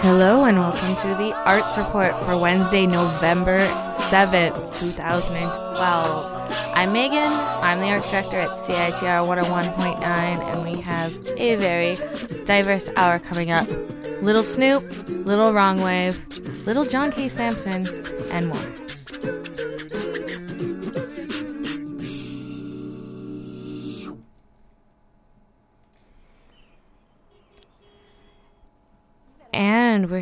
Hello and welcome to the Arts Report for Wednesday, November 7th, 2012. I'm Megan, I'm the Arts Director at CITR 101.9, and we have a very diverse hour coming up. Little Snoop, Little Wrong Wave, Little John K. Samson, and more.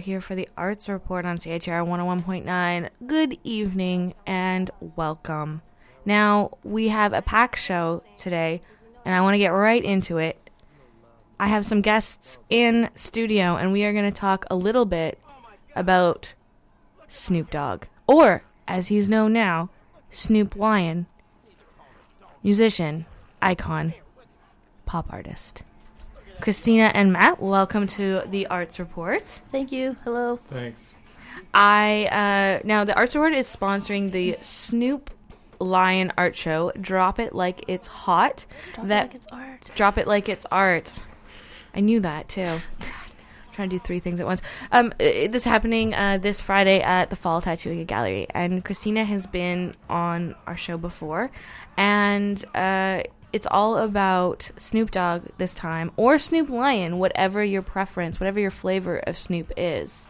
Here for the Arts Report on CHR 101.9. Good evening and welcome. Now, we have a pack show today, and I want to get right into it. I have some guests in studio, and we are going to talk a little bit about Snoop Dogg, or as he's known now, Snoop Lion, musician, icon, pop artist. Christina and Matt, welcome to the Arts Report. Thank you. Hello. Thanks. I uh, now the Arts Report is sponsoring the Snoop Lion Art Show. Drop it like it's hot. Drop that it like it's art. drop it like it's art. I knew that too. I'm trying to do three things at once. Um, this is happening uh, this Friday at the Fall Tattooing Gallery, and Christina has been on our show before, and uh, it's all about Snoop Dogg this time, or Snoop Lion, whatever your preference, whatever your flavor of Snoop is.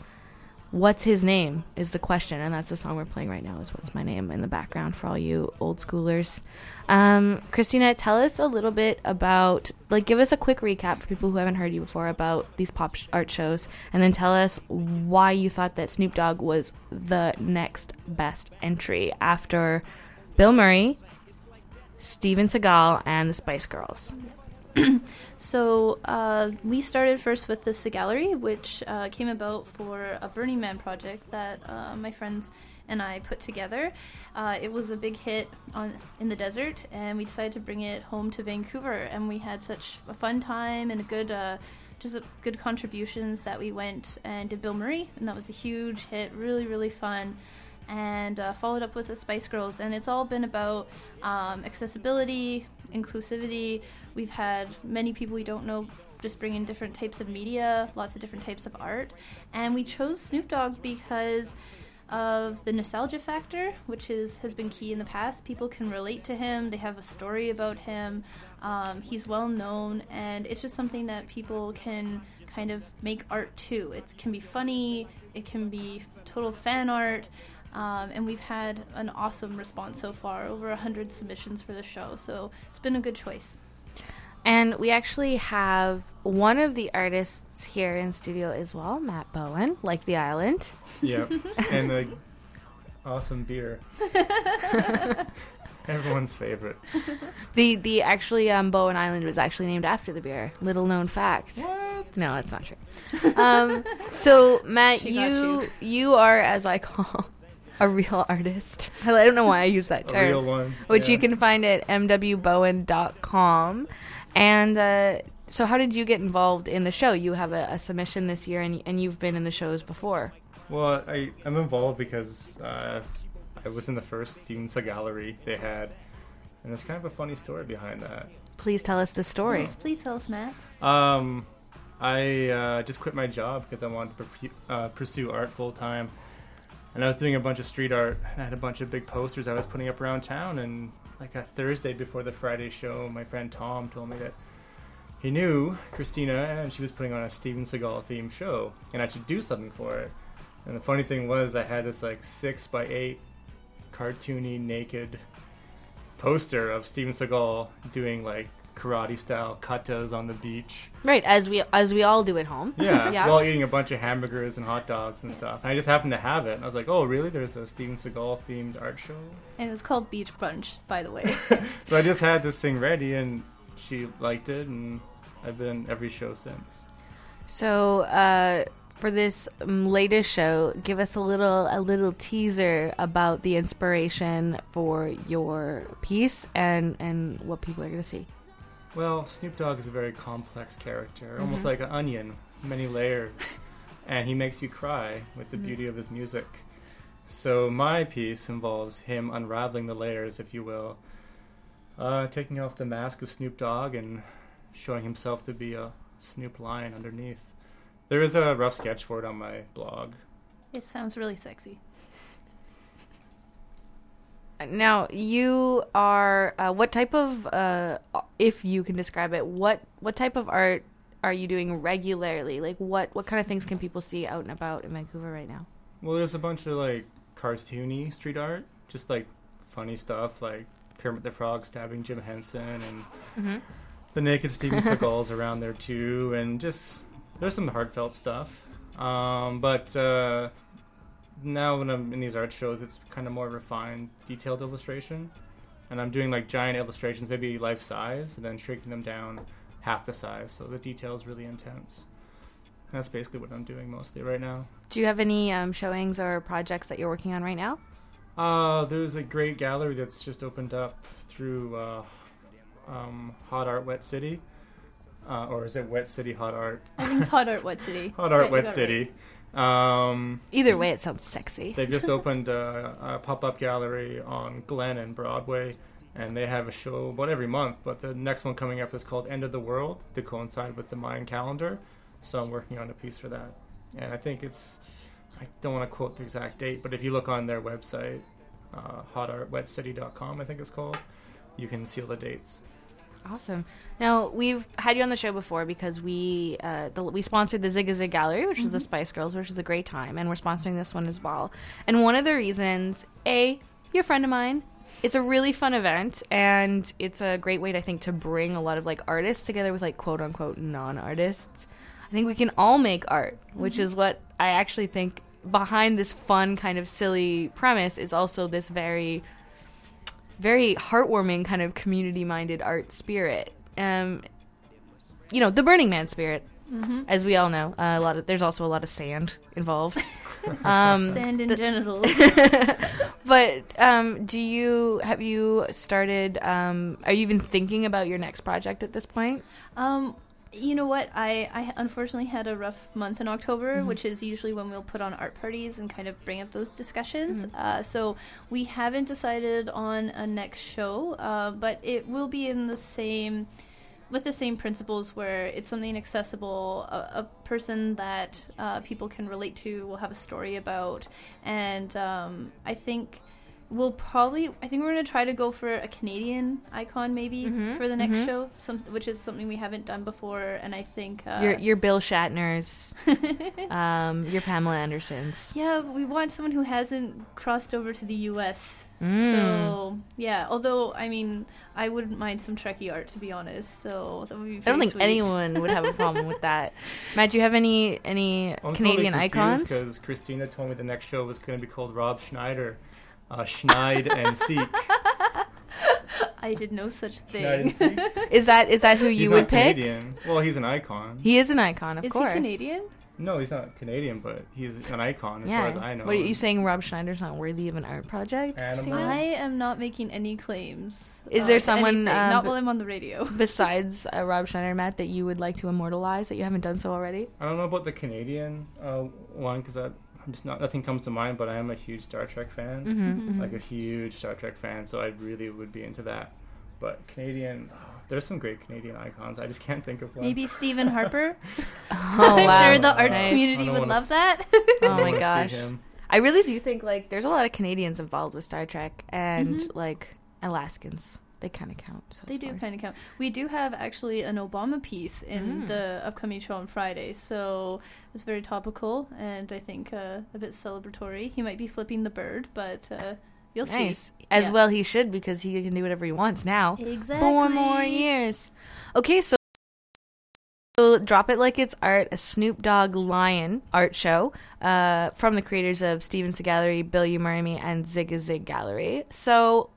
What's his name is the question, and that's the song we're playing right now. Is what's my name in the background for all you old schoolers. Um, Christina, tell us a little bit about, like, give us a quick recap for people who haven't heard you before about these pop sh- art shows, and then tell us why you thought that Snoop Dogg was the next best entry after Bill Murray, Steven Seagal, and the Spice Girls. So uh, we started first with the Gallery, which uh, came about for a Burning Man project that uh, my friends and I put together. Uh, it was a big hit on in the desert, and we decided to bring it home to Vancouver. And we had such a fun time and a good, uh, just good contributions that we went and did Bill Murray, and that was a huge hit. Really, really fun. And uh, followed up with the Spice Girls. And it's all been about um, accessibility, inclusivity. We've had many people we don't know just bring in different types of media, lots of different types of art. And we chose Snoop Dogg because of the nostalgia factor, which is has been key in the past. People can relate to him. They have a story about him. Um, he's well known, and it's just something that people can kind of make art too. It can be funny. It can be total fan art. Um, and we've had an awesome response so far over 100 submissions for the show so it's been a good choice And we actually have one of the artists here in studio as well, Matt Bowen, like the island. Yep. and the awesome beer. Everyone's favorite. The the actually um, Bowen Island was actually named after the beer. Little known fact. What? No, that's not true. Um, so Matt, you, you. you are as I call a real artist. I don't know why I use that A term. real one. which yeah. you can find at mwbowen.com. And uh, so, how did you get involved in the show? You have a, a submission this year, and, and you've been in the shows before. Well, I, I'm involved because uh, I was in the first Steven Gallery they had. And there's kind of a funny story behind that. Please tell us the story. Yes, please tell us matt Um, I uh, just quit my job because I wanted to perfu- uh, pursue art full time, and I was doing a bunch of street art. And I had a bunch of big posters I was putting up around town. And like a Thursday before the Friday show, my friend Tom told me that he knew Christina and she was putting on a Steven Seagal themed show, and I should do something for it. And the funny thing was, I had this like six by eight cartoony naked poster of Steven Seagal doing like karate style katas on the beach. Right, as we as we all do at home. Yeah, Yeah. while eating a bunch of hamburgers and hot dogs and stuff. And I just happened to have it. And I was like, oh, really? There's a Steven Seagal themed art show? and it was called beach brunch by the way So I just had this thing ready, and she liked it, and I've been every show since. So, uh, for this um, latest show, give us a little a little teaser about the inspiration for your piece and and what people are going to see. Well, Snoop Dogg is a very complex character, almost like an onion, many layers, and he makes you cry with the beauty of his music. So my piece involves him unraveling the layers, if you will, uh, taking off the mask of Snoop Dogg and showing himself to be a Snoop Lion underneath. There is a rough sketch for it on my blog. It sounds really sexy. Now you are uh, what type of uh, if you can describe it what what type of art are you doing regularly? Like what what kind of things can people see out and about in Vancouver right now? Well, there's a bunch of like cartoony street art, just like funny stuff like Kermit the Frog stabbing Jim Henson and Mm-hmm. the naked Steven Seagal's around there too, and just there's some heartfelt stuff. Um, but uh, now when I'm in these art shows, it's kind of more refined, detailed illustration, and I'm doing like giant illustrations, maybe life size, and then shrinking them down half the size, so the detail is really intense. That's basically what I'm doing mostly right now. Do you have any um, showings or projects that you're working on right now? Uh, there's a great gallery that's just opened up through uh, um, Hot Art Wet City. Uh, or is it Wet City Hot Art? I think it's Hot Art Wet City. Hot Art you Wet got it City. Um, Either way, it sounds sexy. they've just opened a, a pop up gallery on Glen and Broadway, and they have a show about every month. But the next one coming up is called End of the World to coincide with the Mayan calendar. So I'm working on a piece for that. And I think it's, I don't want to quote the exact date, but if you look on their website, uh, hotartwetcity.com, I think it's called, you can see all the dates. Awesome. Now we've had you on the show before because we uh, the, we sponsored the Zig a Zig Gallery, which is the Spice Girls, which is a great time, and we're sponsoring this one as well. And one of the reasons, a, you're a friend of mine. It's a really fun event, and it's a great way, I think, to bring a lot of like artists together with like quote unquote non artists. I think we can all make art, which is what I actually think behind this fun kind of silly premise is also this very very heartwarming kind of community minded art spirit. Um, you know, the Burning Man spirit, Mm-hmm. as we all know. Uh, a lot of there's also a lot of sand involved. um, Sand and genitals. but um, do you have you started? Um, are you even thinking about your next project at this point? Um, you know what? I, I unfortunately had a rough month in October, Mhm. which is usually when we'll put on art parties and kind of bring up those discussions. Mhm. Uh, so we haven't decided on a next show, uh, but it will be in the same with the same principles where it's something accessible, a, a person that uh, people can relate to, will have a story about, and um, I think we'll probably I think we're gonna try to go for a Canadian icon maybe Mhm, for the next mhm. show, some which is something we haven't done before, and I think uh, your your Bill Shatner's, um, your Pamela Anderson's. yeah, we want someone who hasn't crossed over to the U.S. Mm. So yeah, although I mean I wouldn't mind some Trekkie art to be honest. So that would be. I don't think sweet. anyone would have a problem with that. Matt, do you have any any Canadian icons? Because Christina told me the next show was going to be called Rob Schneider. Uh, Schneid and Seek. I did no such thing. Is that is that who He's you not would pick? Canadian. Well, he's an icon. He is an icon, of Is course. he Canadian? No, he's not Canadian, but he's an icon as yeah. far as I know. What are you saying? Rob Schneider's not worthy of an art project? Animal. I am not making any claims. Is uh, there someone, anything, um, not while I'm on the radio. Besides uh, Rob Schneider, Matt, that you would like to immortalize that you haven't done so already? I don't know about the Canadian uh, one because I'm just not nothing comes to mind. But I am a huge Star Trek fan, Mm-hmm. Mhm. like a huge Star Trek fan. So I really would be into that. But Canadian, oh, there's some great Canadian icons. I just can't think of one. Maybe Stephen Harper. Oh, I'm wow. sure the arts Nice. Community would love s- that. Oh my gosh. I really do think like there's a lot of Canadians involved with Star Trek and Mhm. like Alaskans. They kind of count. So They do kind of count. We do have actually an Obama piece in Mm. the upcoming show on Friday, so it's very topical and I think uh, a bit celebratory. He might be flipping the bird, but uh, you'll see. Nice. As Yeah. well, he should because he can do whatever he wants now. Exactly. Four more years. Okay, so, so drop it like it's art, a Snoop Dogg Lion art show uh, from the creators of Stevenson Gallery, Bill Umurimi, and Zig a Zig Gallery. So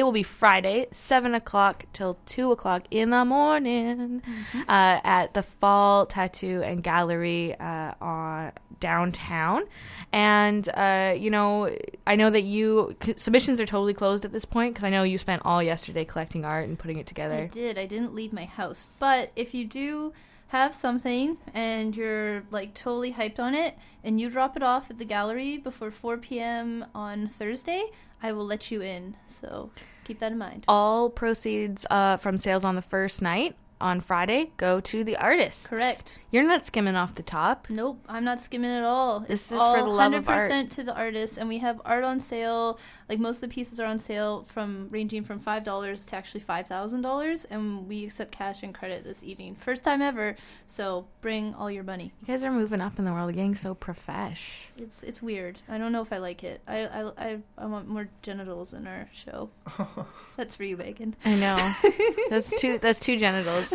it will be Friday, seven o'clock till two o'clock in the morning Mm-hmm. uh, at the Fall Tattoo and Gallery uh, on downtown. And uh, you know, I know that you c- submissions are totally closed at this point because I know you spent all yesterday collecting art and putting it together. I did. I didn't leave my house. But if you do have something and you're like totally hyped on it and you drop it off at the gallery before 4 p.m. on Thursday, I will let you in. So keep that in mind. All proceeds uh, from sales on the first night on Friday, go to the artist. Correct. You're not skimming off the top. Nope, I'm not skimming at all. This It's is all for the love of 100% to the artist, and we have art on sale. Like most of the pieces are on sale from ranging from five dollars to actually five thousand dollars, and we accept cash and credit this evening, first time ever. So bring all your money. You guys are moving up in the world, getting so profesh. It's it's weird. I don't know if I like it. I I I, I want more genitals in our show. That's for you, Megan. I know. that's two. That's two genitals.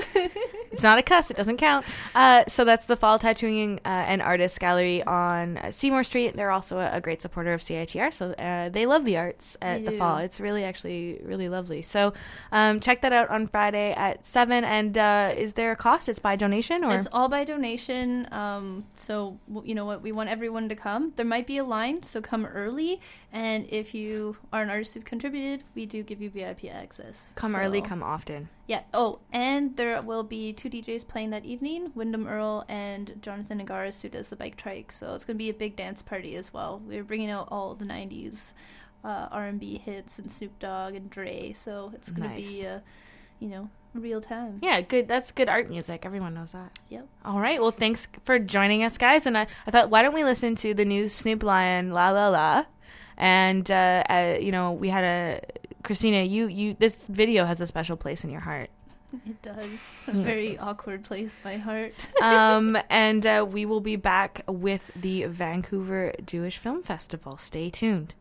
It's not a cuss. It doesn't count. Uh, so that's the Fall Tattooing uh, and Artists Gallery on uh, Seymour Street. They're also a, a great supporter of CITR, so uh, they love the arts at They the do. Fall. It's really actually really lovely. So um, check that out on Friday at seven. And uh, is there a cost? It's by donation or It's all by donation. Um, so you know what? We want everyone to come. There might be a line, so come early. And if you are an artist who've contributed, we do give you VIP access. come early, come often. Yeah. Oh, and there will be two DJs playing that evening: Wyndham Earl and Jonathan Nagaris, who does the bike trike. So it's gonna be a big dance party as well. We're bringing out all the '90s uh, R&B hits and Snoop Dogg and Dre. So it's gonna be, uh, you know, real time. Yeah, good. That's good art music. Everyone knows that. Yep. All right. Well, thanks for joining us, guys. And I, I thought, why don't we listen to the new Snoop Lion La La La? And uh, uh, you know, we had a Christina. You you this video has a special place in your heart. It does. It's a very awkward place, my heart. Um, and uh, we will be back with the Vancouver Jewish Film Festival. Stay tuned.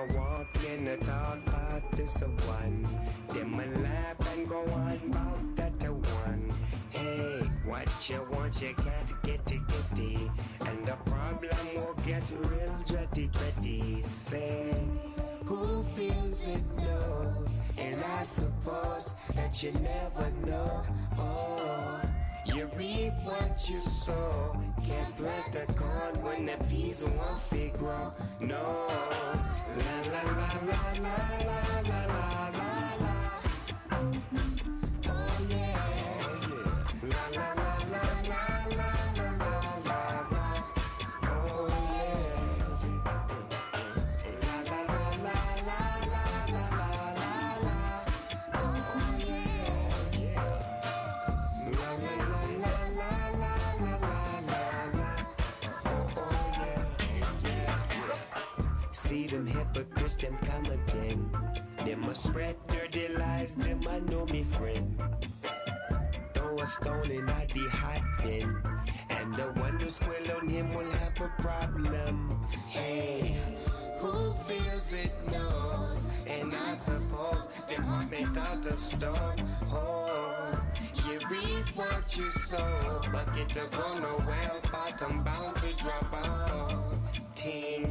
A walk in the talk about this a one. Them a laugh and go on about that a one. Hey, what you want, you can't get it, get it. And the problem will get real dready, dready. Say, who feels it knows. And I suppose that you never know. Oh, reap what you sow. Can't plant a corn when the peas won't fit grow. No. La la la la la la la la la hypocrites, them come again. Them a spread dirty lies, them a know me friend. Throw a stone in a the hot bin. And the one who squill on him will have a problem. Hey, who feels it knows. And I suppose them heart made out of stone. Oh, you reap what you sow. Bucket to go no nowhere, bottom bound to drop out. Teen,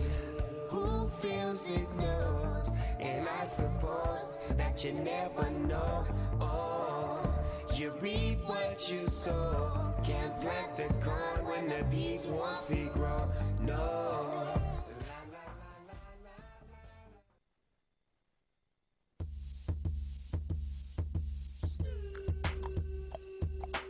who feels it knows. And I suppose that you never know. Oh, you reap what you sow. Can't plant the corn when the bees won't grow. No.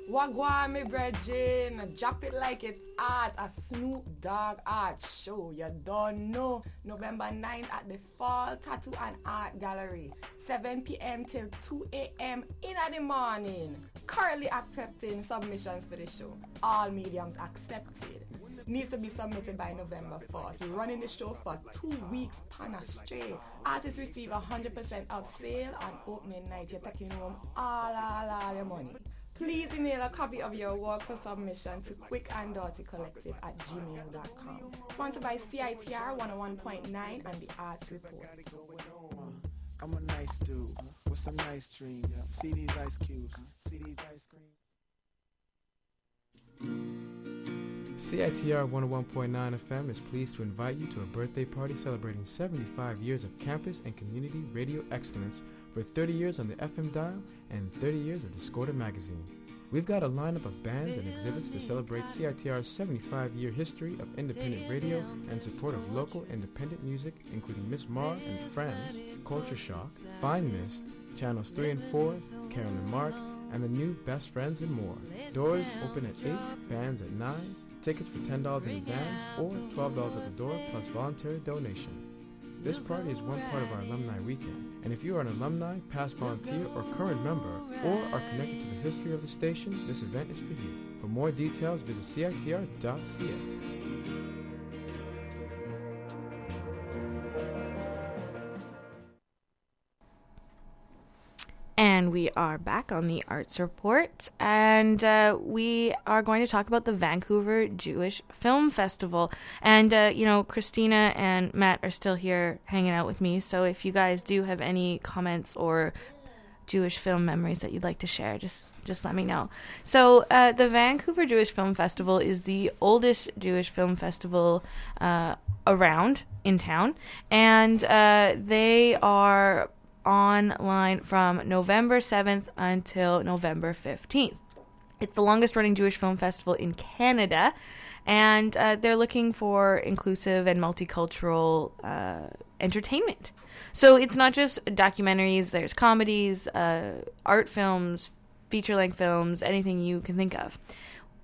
Wagwan, me brethren. Drop it like it's art. A Snoop Dogg art show. You don't know. November 9th at the Fall Tattoo and Art Gallery. 7 p.m. till 2 a.m. in the morning. Currently accepting submissions for the show. All mediums accepted. Needs to be submitted by November 1st. We're running the show for two weeks pan straight. Artists receive 100% of sale on opening night. You're taking home all, all, all your money. Please email a copy of your work for submission to quickanddirtycollective at gmail.com. Sponsored by CITR 101.9 and the Arts Report. I'm a nice dude with some nice dreams. See these ice cubes, see these ice cream. CITR 101.9 FM is pleased to invite you to a birthday party celebrating 75 years of campus and community radio excellence for 30 years on the FM dial and 30 years of Discorder magazine. We've got a lineup of bands and exhibits to celebrate CITR's 75-year history of independent radio and support of local independent music, including Miss Mar and Friends, Culture Shock, Fine Mist, Channels 3 and 4, Carolyn and Mark, and the new Best Friends and more. Doors open at 8, bands at 9, tickets for $10 in advance or $12 at the door plus voluntary donation. This party is one part of our alumni weekend, and if you are an alumni, past volunteer, or current member, or are connected to the history of the station, this event is for you. For more details, visit citr.ca. We are back on the Arts Report, and uh, we are going to talk about the Vancouver Jewish Film Festival. And, uh, you know, Christina and Matt are still here hanging out with me, so if you guys do have any comments or Jewish film memories that you'd like to share, just just let me know. So, uh, the Vancouver Jewish Film Festival is the oldest Jewish film festival uh, around in town, and uh, they are online from November 7th until November 15th. It's the longest running Jewish film festival in Canada, and uh, they're looking for inclusive and multicultural uh, entertainment. So it's not just documentaries, there's comedies, uh, art films, feature length films, anything you can think of.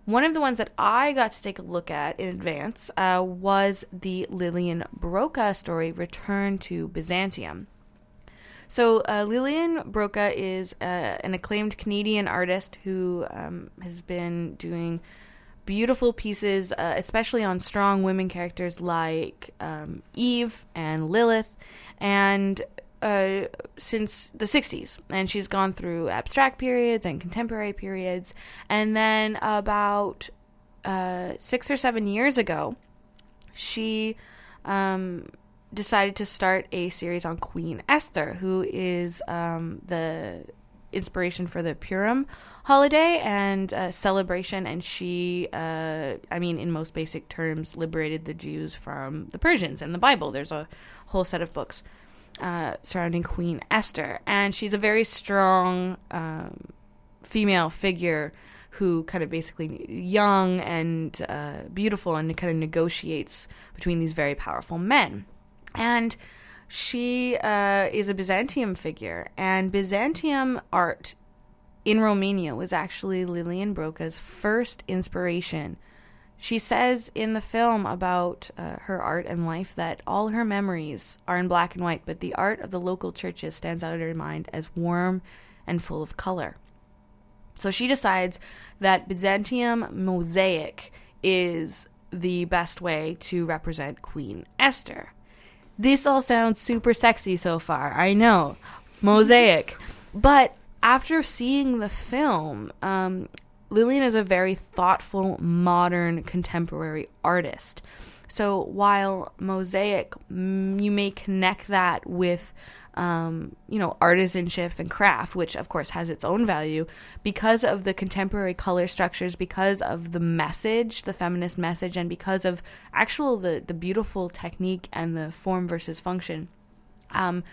One of the ones that I got to take a look at in advance uh, was the Lillian Broca story, Return to Byzantium. So uh, Lillian Broca is uh, an acclaimed Canadian artist who um, has been doing beautiful pieces, uh, especially on strong women characters like um, Eve and Lilith, and uh, since the 60s. And she's gone through abstract periods and contemporary periods. And then about uh, six or seven years ago, she um, decided to start a series on Queen Esther, who is um, the inspiration for the Purim holiday and uh, celebration. And she, uh, I mean, in most basic terms, liberated the Jews from the Persians and the Bible. There's a whole set of books uh, surrounding Queen Esther. And she's a very strong um, female figure who kind of basically young and uh, beautiful and kind of negotiates between these very powerful men. And she uh, is a Byzantium figure, and Byzantium art in Romania was actually Lillian Broca's first inspiration. She says in the film about uh, her art and life that all her memories are in black and white, but the art of the local churches stands out in her mind as warm and full of color. So she decides that Byzantium mosaic is the best way to represent Queen Esther. This all sounds super sexy so far. I know. Mosaic. but after seeing the film, um, Lillian is a very thoughtful, modern, contemporary artist. So while mosaic, mm, you may connect that with um, you know, artisanship and craft, which of course has its own value, because of the contemporary color structures, because of the message, the feminist message, and because of actual the the beautiful technique and the form versus function. Um,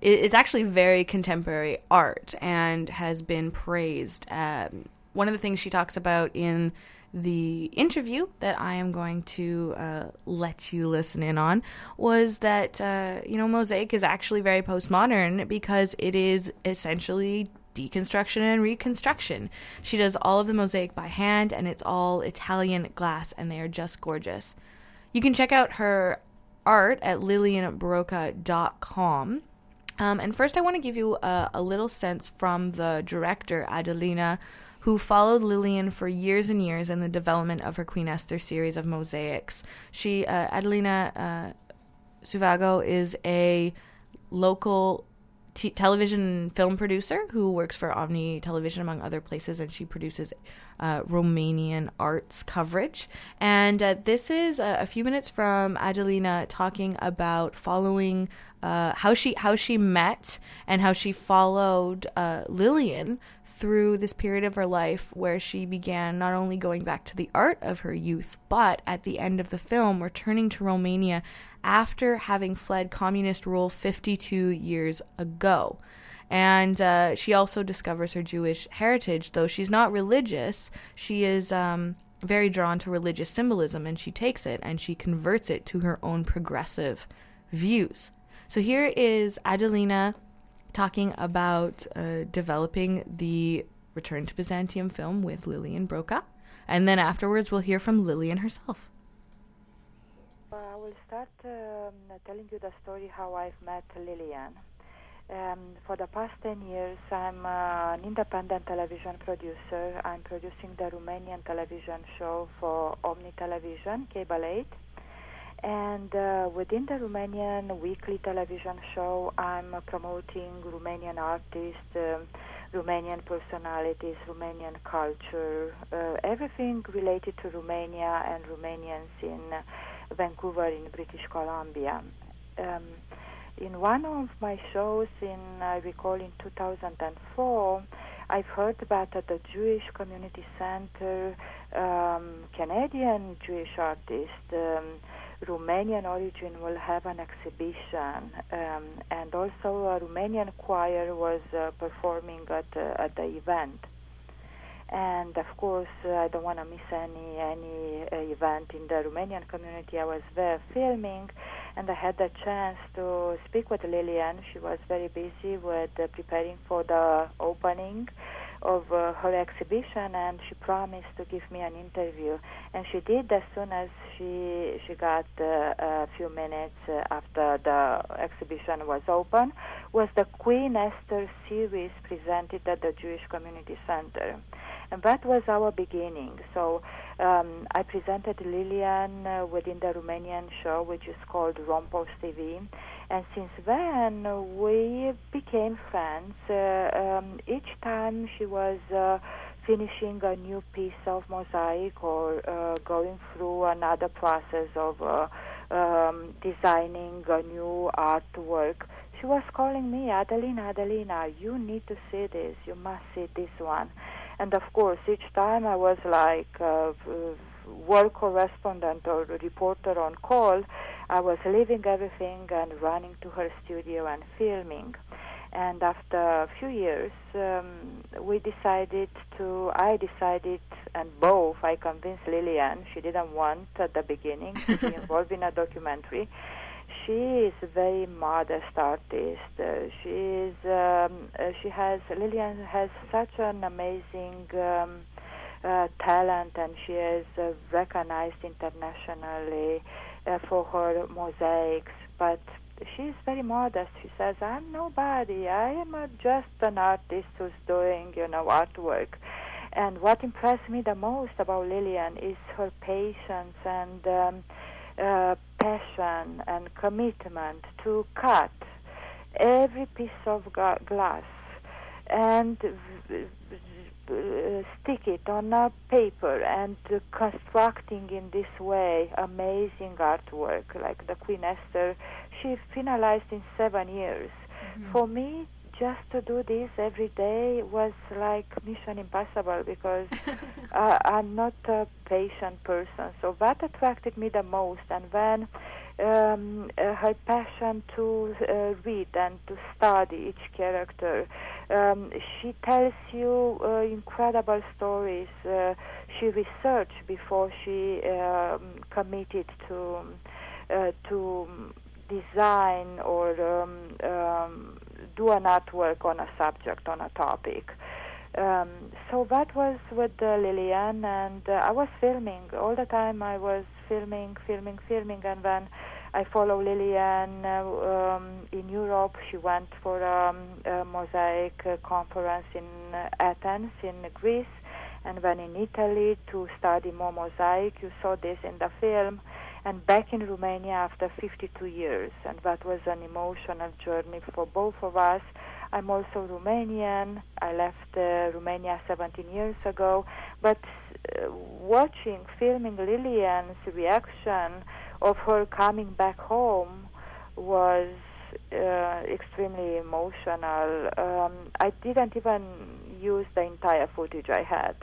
it, it's actually very contemporary art and has been praised. Um, one of the things she talks about in the interview that I am going to uh, let you listen in on was that, uh, you know, Mosaic is actually very postmodern because it is essentially deconstruction and reconstruction. She does all of the mosaic by hand and it's all Italian glass and they are just gorgeous. You can check out her art at lillianbroca.com. Um, and first, I want to give you a, a little sense from the director, Adelina who followed Lillian for years and years in the development of her Queen Esther series of mosaics. She, uh, Adelina uh, Suvagau, is a local t- television film producer who works for Omni Television, among other places, and she produces uh, Romanian arts coverage. And uh, this is a, a, few minutes from Adelina talking about following uh, how she how she met and how she followed uh, Lillian through this period of her life where she began not only going back to the art of her youth, but at the end of the film, returning to Romania after having fled communist rule 52 years ago. And uh, she also discovers her Jewish heritage, though she's not religious. She is um, very drawn to religious symbolism, and she takes it and she converts it to her own progressive views. So here is Adelina talking about uh, developing the Return to Byzantium film with Lillian Broca. And then afterwards, we'll hear from Lillian herself. Uh, I will start um, telling you the story how I've met Lillian. Um, for the past 10 years, I'm uh, an independent television producer. I'm producing the Romanian television show for Omni Television, Cable 8. And uh, within the Romanian weekly television show, I'm uh, promoting Romanian artists, um, Romanian personalities, Romanian culture, uh, everything related to Romania and Romanians in Vancouver, in British Columbia. Um, in one of my shows, in I recall in 2004, I've heard that at the Jewish Community Center, um, Canadian Jewish artist. Romanian origin will have an exhibition, um, and also a Romanian choir was uh, performing at uh, at the event. And of course, uh, I don't want to miss any any uh, event in the Romanian community. I was there filming, and I had the chance to speak with Lillian. She was very busy with uh, preparing for the opening of uh, her exhibition and she promised to give me an interview. And she did as soon as she she got uh, a few minutes uh, after the exhibition was open was the Queen Esther series presented at the Jewish Community Center. And that was our beginning. So um, I presented Lillian uh, within the Romanian show which is called Rompos TV and since then we became friends. Uh, um, each time she was uh, finishing a new piece of mosaic or uh, going through another process of uh, um, designing a new artwork, she was calling me, Adelina, Adelina, you need to see this. You must see this one. And of course, each time I was like a work correspondent or reporter on call, I was leaving everything and running to her studio and filming. And after a few years, um, we decided to, I decided, and both, I convinced Lillian, she didn't want at the beginning to be involved in a documentary. She is a very modest artist. Uh, she is, um, uh, she has, Lillian has such an amazing um, uh, talent and she is uh, recognized internationally uh, for her mosaics, but she's very modest. She says, "I'm nobody. I am just an artist who's doing, you know, artwork." And what impressed me the most about Lillian is her patience and um, uh, passion and commitment to cut every piece of glass and uh, stick it on a paper and uh, constructing in this way amazing artwork like the Queen Esther. She finalized in seven years. Mm-hmm. For me, just to do this every day was like mission impossible because uh, I'm not a patient person. So that attracted me the most. And then um, uh, her passion to uh, read and to study each character. Um, she tells you uh, incredible stories. Uh, she researched before she um, committed to uh, to design or um, um, do an artwork on a subject on a topic. Um, so that was with uh, Lillian, and I was filming all the time. I was filming, filming, filming, and then I follow Lillian uh, um, in Europe. She went for um, a mosaic uh, conference in uh, Athens, in Greece, and then in Italy to study more mosaic. You saw this in the film. And back in Romania after 52 years, and that was an emotional journey for both of us. I'm also Romanian. I left uh, Romania 17 years ago, but watching, filming Lillian's reaction of her coming back home was uh, extremely emotional. Um, I didn't even use the entire footage I had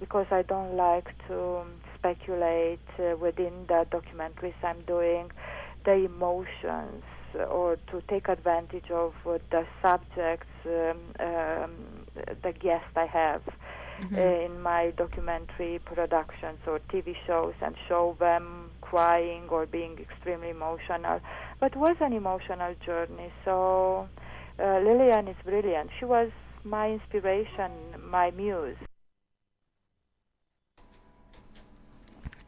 because I don't like to speculate uh, within the documentaries I'm doing the emotions or to take advantage of the subjects, um, um, the guests I have Mm-hmm. in my documentary productions or TV shows and show them crying or being extremely emotional. But it was an emotional journey. So uh, Lillian is brilliant. She was my inspiration, my muse.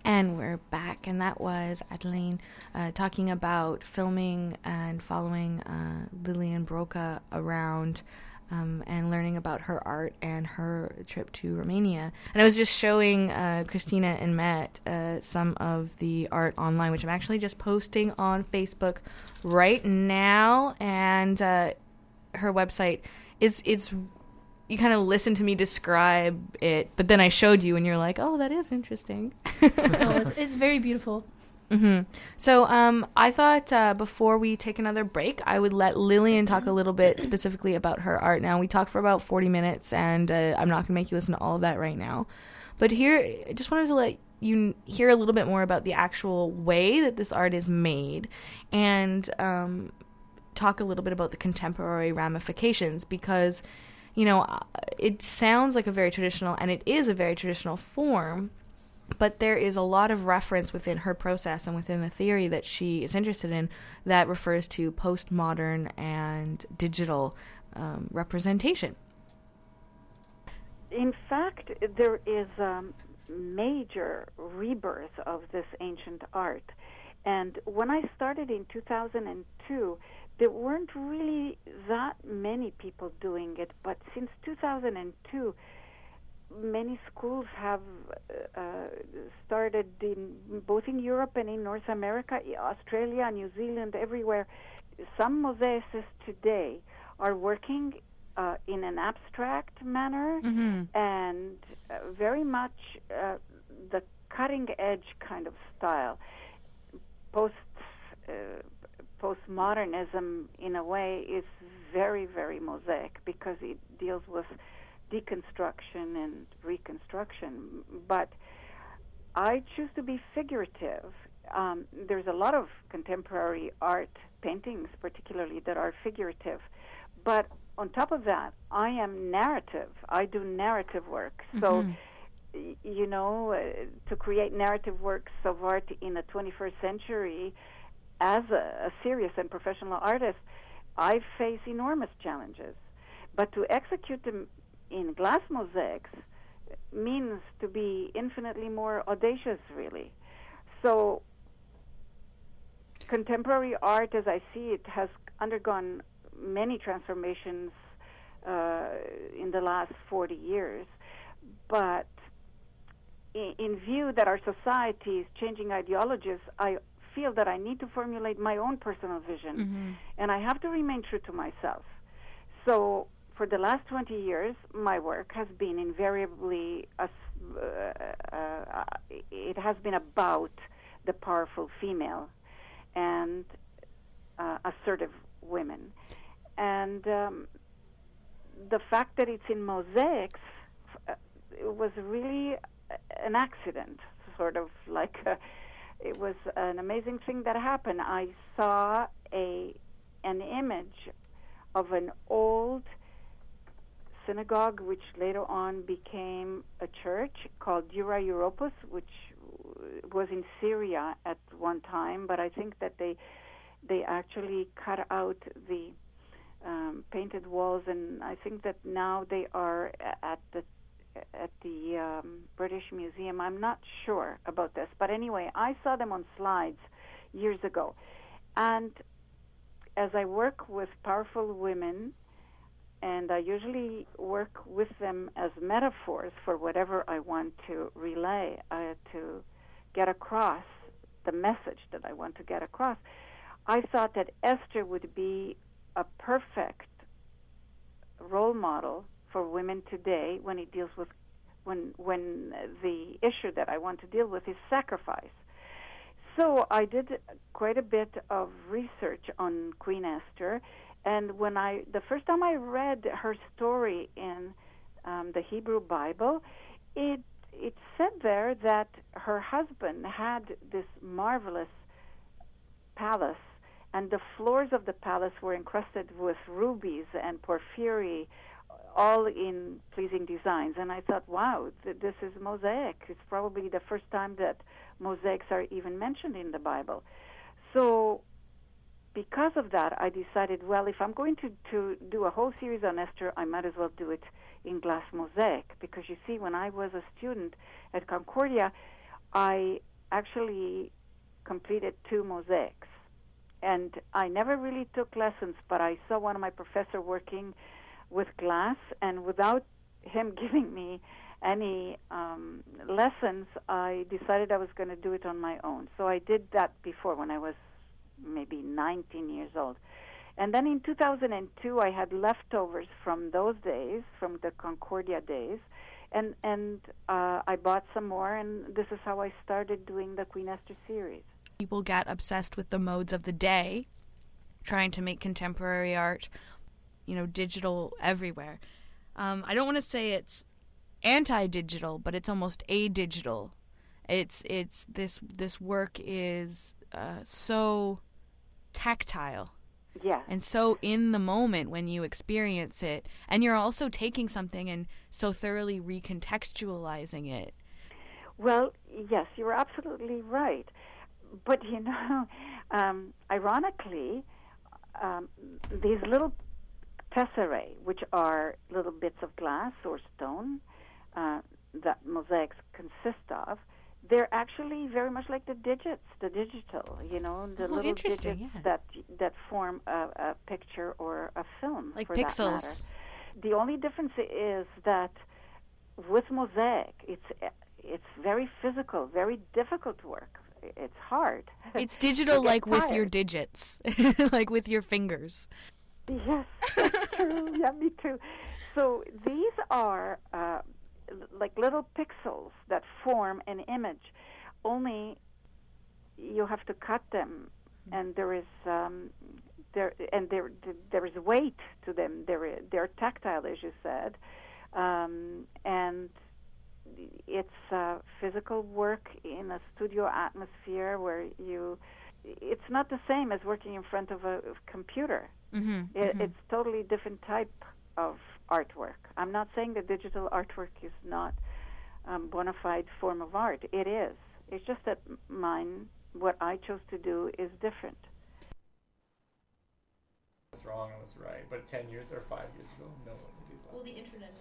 And we're back, and that was Adeline uh, talking about filming and following uh, Lillian Broca around um, and learning about her art and her trip to Romania. And I was just showing uh, Christina and Matt uh, some of the art online, which I'm actually just posting on Facebook right now. And uh, her website is it's you kind of listen to me describe it, but then I showed you, and you're like, "Oh, that is interesting." no, it's, it's very beautiful. Hmm So, um, I thought uh, before we take another break, I would let Lillian talk a little bit specifically about her art. Now, we talked for about 40 minutes, and uh, I'm not going to make you listen to all of that right now. But here, I just wanted to let you hear a little bit more about the actual way that this art is made, and um, talk a little bit about the contemporary ramifications because, you know, uh, it sounds like a very traditional, and it is a very traditional form but there is a lot of reference within her process and within the theory that she is interested in that refers to postmodern and digital um, representation. In fact, there is a major rebirth of this ancient art. And when I started in 2002, there weren't really that many people doing it. But since 2002, many schools have uh, started in both in Europe and in North America, Australia, New Zealand, everywhere. Some mosaicists today are working uh, in an abstract manner Mm-hmm. and uh, very much uh, the cutting edge kind of style. Post uh, postmodernism, in a way, is very very mosaic because it deals with deconstruction and reconstruction. But I choose to be figurative. Um, there's a lot of contemporary art paintings, particularly, that are figurative. But on top of that, I am narrative. I do narrative work. So, y- you know, uh, to create narrative works of art in the 21st century as a, a serious and professional artist, I face enormous challenges. But to execute them in glass mosaics means to be infinitely more audacious, really. So, contemporary art, as I see it, has undergone many transformations uh, in the last 40 years. But in, in view that our society is changing ideologies, I feel that I need to formulate my own personal vision, and I have to remain true to myself. So, for the last 20 years, my work has been invariably, a, uh, uh, it has been about the powerful female and uh, assertive women. And um, the fact that it's in mosaics uh, was really an accident, sort of like a, it was an amazing thing that happened. I saw a an image of an old synagogue, which later on became a church called Dura Europos, which was in Syria at one time. But I think that they they actually cut out the um, painted walls, and I think that now they are at the at the um, British Museum. I'm not sure about this, but anyway, I saw them on slides years ago, and as I work with powerful women, and I usually work with them as metaphors for whatever I want to relay, uh, to get across the message that I want to get across. I thought that Esther would be a perfect role model for women today when it deals with when when the issue that I want to deal with is sacrifice. So I did quite a bit of research on Queen Esther, and when I the first time I read her story in um, the Hebrew Bible, it it said there that her husband had this marvelous palace, and the floors of the palace were encrusted with rubies and porphyry, all in pleasing designs. And I thought, wow, th- this is mosaic. It's probably the first time that mosaics are even mentioned in the Bible. So because of that, I decided, well, if I'm going to, to do a whole series on Esther, I might as well do it in glass mosaic. Because you see, when I was a student at Concordia, I actually completed two mosaics. And I never really took lessons, but I saw one of my professor working with glass, and without him giving me any um, lessons, I decided I was going to do it on my own. So I did that before when I was maybe 19 years old. And then in 2002, I had leftovers from those days, from the Concordia days, and and uh, I bought some more, and this is how I started doing the Queen Esther series. People get obsessed with the modes of the day, trying to make contemporary art, you know, digital everywhere. Um, I don't want to say it's anti-digital, but it's almost a-digital. It's it's this this work is uh, so tactile Yeah. and so in the moment when you experience it and you're also taking something and so thoroughly recontextualizing it Well, yes, you're absolutely right. But you know, um, ironically, um, these little tesserae, which are little bits of glass or stone uh, that mosaics consist of, they're actually very much like the digits, the digital. You know, the Oh, little digits yeah. that that form a, a picture or a film. like for That matter. pixels The only difference is that with mosaic, it's it's very physical, very difficult work. It's hard. it's digital like with your digits like with your fingers Yes, that's true. yeah, me too. So these are uh, like little pixels that form an image. Only you have to cut them, and there is um, there and there there is weight to them. They're they're tactile, as you said, um, and it's uh, physical work in a studio atmosphere where you. It's not the same as working in front of a computer. mm-hmm. It, It's totally different type of artwork. I'm not saying that digital artwork is not um, bona fide form of art. It is. It's just that mine, what I chose to do, is different. What's wrong and what's right. But 10 years or 5 years ago, no one would do that. Well, the internet is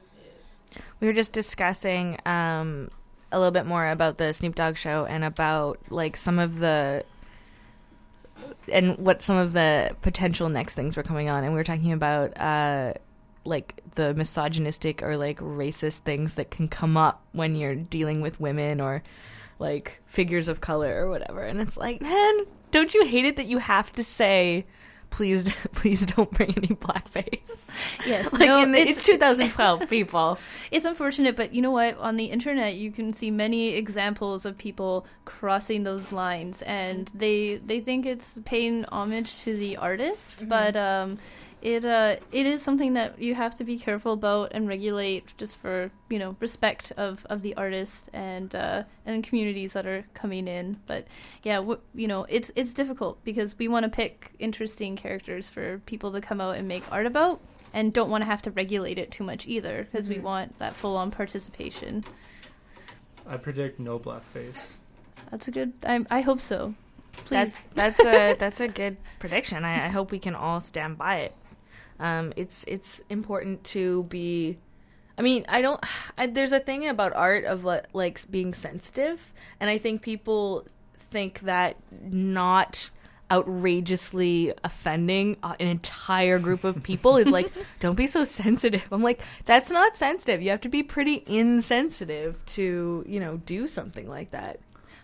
we were just discussing um, a little bit more about the Snoop Dogg show and about like some of the and what some of the potential next things were coming on and we were talking about uh like the misogynistic or like racist things that can come up when you're dealing with women or like figures of color or whatever. And it's like man don't you hate it that you have to say please please don't bring any blackface? Yes, like no, in the, it's- it's 2012 people. It's unfortunate, but you know what? On the internet, you can see many examples of people crossing those lines, and they they think it's paying homage to the artist, but um, it uh, it is something that you have to be careful about and regulate, just for you know respect of, of the artist and uh, and communities that are coming in. But yeah, w- you know, it's it's difficult because we want to pick interesting characters for people to come out and make art about and don't want to have to regulate it too much either because we want that full on participation. I predict no blackface. That's a good. I, I hope so. Please. That's that's a that's a good prediction. I, I hope we can all stand by it. Um, it's it's important to be. I mean, I don't. I, there's a thing about art of li- like being sensitive, and I think people think that not outrageously offending uh, an entire group of people is like don't be so sensitive i'm like that's not sensitive you have to be pretty insensitive to you know do something like that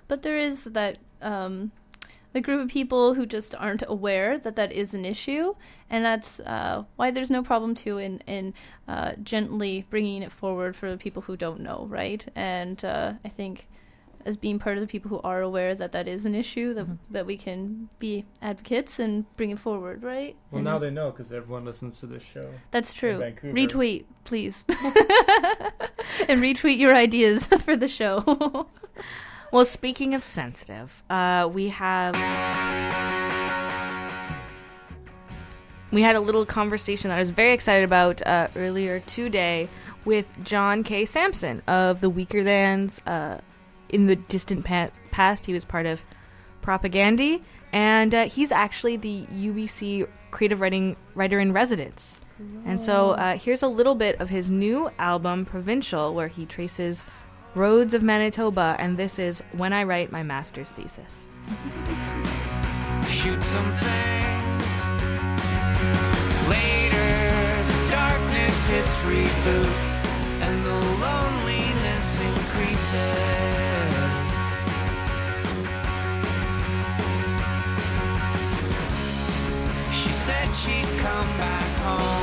but there is that um, the group of people who just aren't aware that that is an issue, and that's uh, why there's no problem too in in uh, gently bringing it forward for the people who don't know, right? And uh, I think as being part of the people who are aware that that is an issue that Mm-hmm. that we can be advocates and bring it forward, right? Well, And now they know because everyone listens to this show. that's in true. Vancouver. Retweet, please, and retweet your ideas for the show. Well, speaking of sensitive, uh, we have we had a little conversation that I was very excited about uh, earlier today with John K. Sampson of the Weakerthans. Uh, in the distant pa- past, he was part of Propagandhi, and uh, he's actually the UBC creative writing writer in residence. And so uh, here's a little bit of his new album, Provincial, where he traces roads of Manitoba, and this is When I Write My Master's Thesis. shoot some things. Later, the darkness hits reboot, and the loneliness increases. She said she'd come back home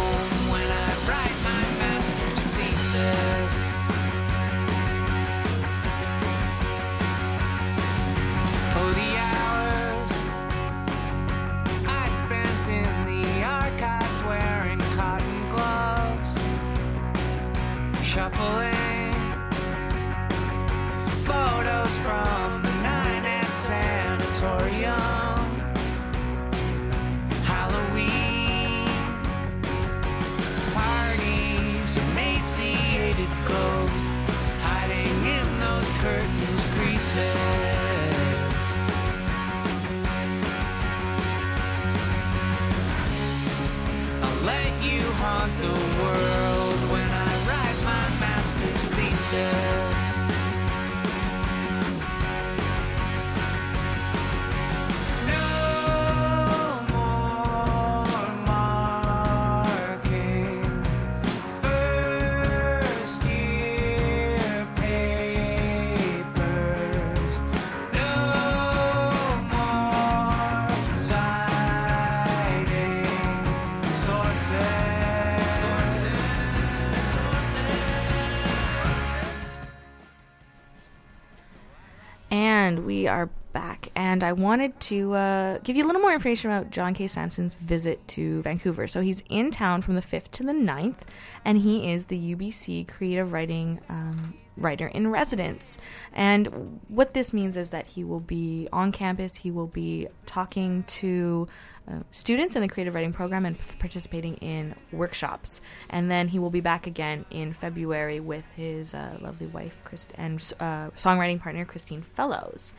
and I wanted to uh, give you a little more information about John K. Sampson's visit to Vancouver. So he's in town from the 5th to the 9th, and he is the UBC creative writing um, writer in residence. And what this means is that he will be on campus, he will be talking to uh, students in the creative writing program and p- participating in workshops. And then he will be back again in February with his uh, lovely wife Christ- and uh, songwriting partner Christine Fellows.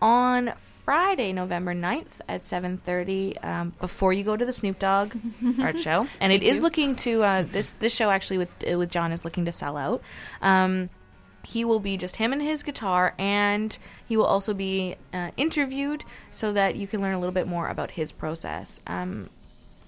On Friday, November 9th at 7:30 um, before you go to the Snoop Dogg art show. And it is you. looking to uh, this this show actually with uh, with John is looking to sell out. Um, he will be just him and his guitar, and he will also be uh, interviewed so that you can learn a little bit more about his process. Um,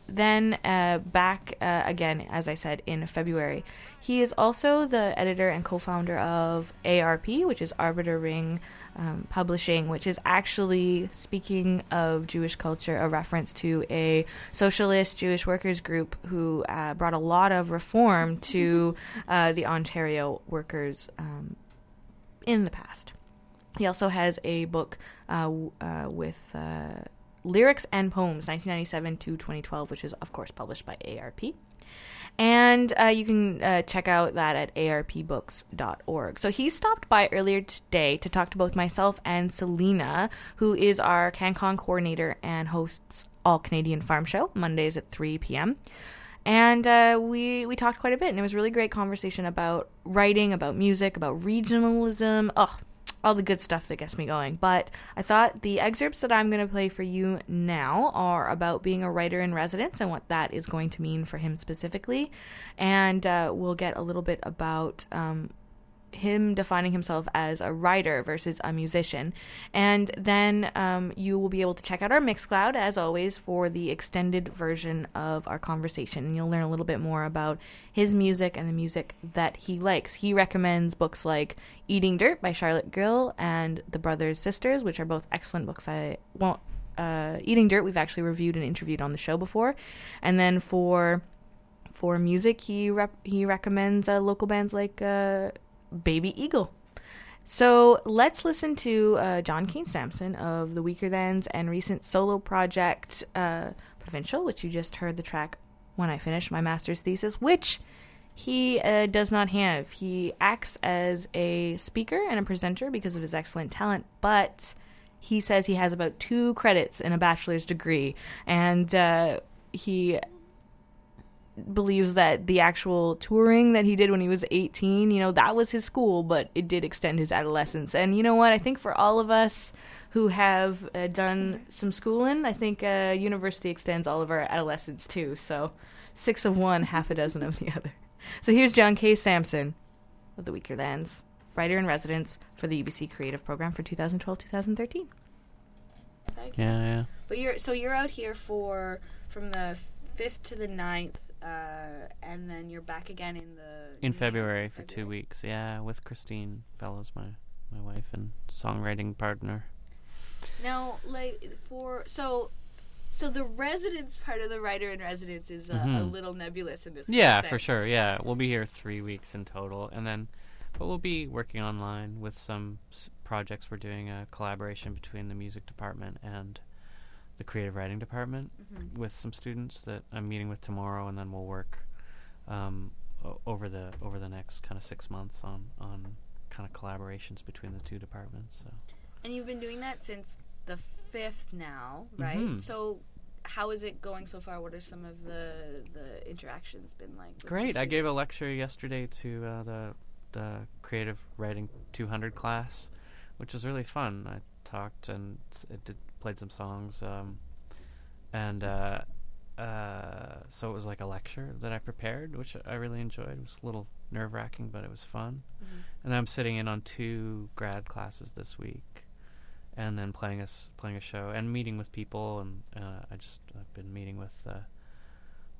then uh, back uh, again, as I said, in February. He is also the editor and co founder of ARP, which is Arbeiter Ring um, Publishing, which is actually, speaking of Jewish culture, a reference to a socialist Jewish workers group who uh, brought a lot of reform to uh, the Ontario workers um, in the past. He also has a book uh, uh, with uh, lyrics and poems, 1997 to 2012, which is, of course, published by ARP. And uh, you can uh, check out that at arpbooks.org. So he stopped by earlier today to talk to both myself and Selena, who is our CanCon coordinator and hosts All Canadian Farm Show, Mondays at 3 p.m. And uh, we we talked quite a bit, and it was really great conversation about writing, about music, about regionalism. Oh, all the good stuff that gets me going. But I thought the excerpts that I'm going to play for you now are about being a writer in residence and what that is going to mean for him specifically. And uh, we'll get a little bit about um, him defining himself as a writer versus a musician. And then um, you will be able to check out our Mixcloud, as always, for the extended version of our conversation. And you'll learn a little bit more about his music and the music that he likes. He recommends books like Eating Dirt by Charlotte Gill and The Brothers Sisters, which are both excellent books. I won't. Uh, Eating Dirt, we've actually reviewed and interviewed on the show before. And then for for music, he rep- he recommends uh, local bands like uh, Baby Eagle. So let's listen to uh, John K. Sampson of the Weakerthans and recent solo project uh, Provincial, which you just heard the track when I finished my master's thesis, which he uh, does not have. He acts as a speaker and a presenter because of his excellent talent, but he says he has about two credits in a bachelor's degree, and uh, he believes that the actual touring that he did when he was 18, you know, that was his school, but it did extend his adolescence. And you know what? I think for all of us who have uh, done some schooling, I think uh, university extends all of our adolescence too. So six of one, half a dozen of the other. So here's John K. Sampson of the Weakerthans, writer in residence for the UBC Creative Program for 2012-2013. Yeah, yeah. But you're so you're out here for from the fifth to the 9th, uh, and then you're back again in the In February for two weeks, yeah, with Christine Fellows, my my wife and songwriting partner. Now, like for so, so the residence part of the writer in residence is uh, a Mhm. little nebulous in this. Yeah, for sure. Yeah, we'll be here three weeks in total, and then, but we'll be working online with some s- projects. We're doing a collaboration between the music department and the creative writing department Mhm. with some students that I'm meeting with tomorrow, and then we'll work um, o- over the over the next kind of six months on on kind of collaborations between the two departments. So. And you've been doing that since the fifth now, right? Mhm. So, how is it going so far? What are some of the the interactions been like? Great. I gave a lecture yesterday to uh, the the creative writing 200 class, which was really fun. I talked and it did, played some songs, um, and uh, uh, so it was like a lecture that I prepared, which I really enjoyed. It was a little nerve wracking, but it was fun. Mhm. And I'm sitting in on two grad classes this week, and then playing a playing a show and meeting with people. And uh, I just I've been meeting with uh,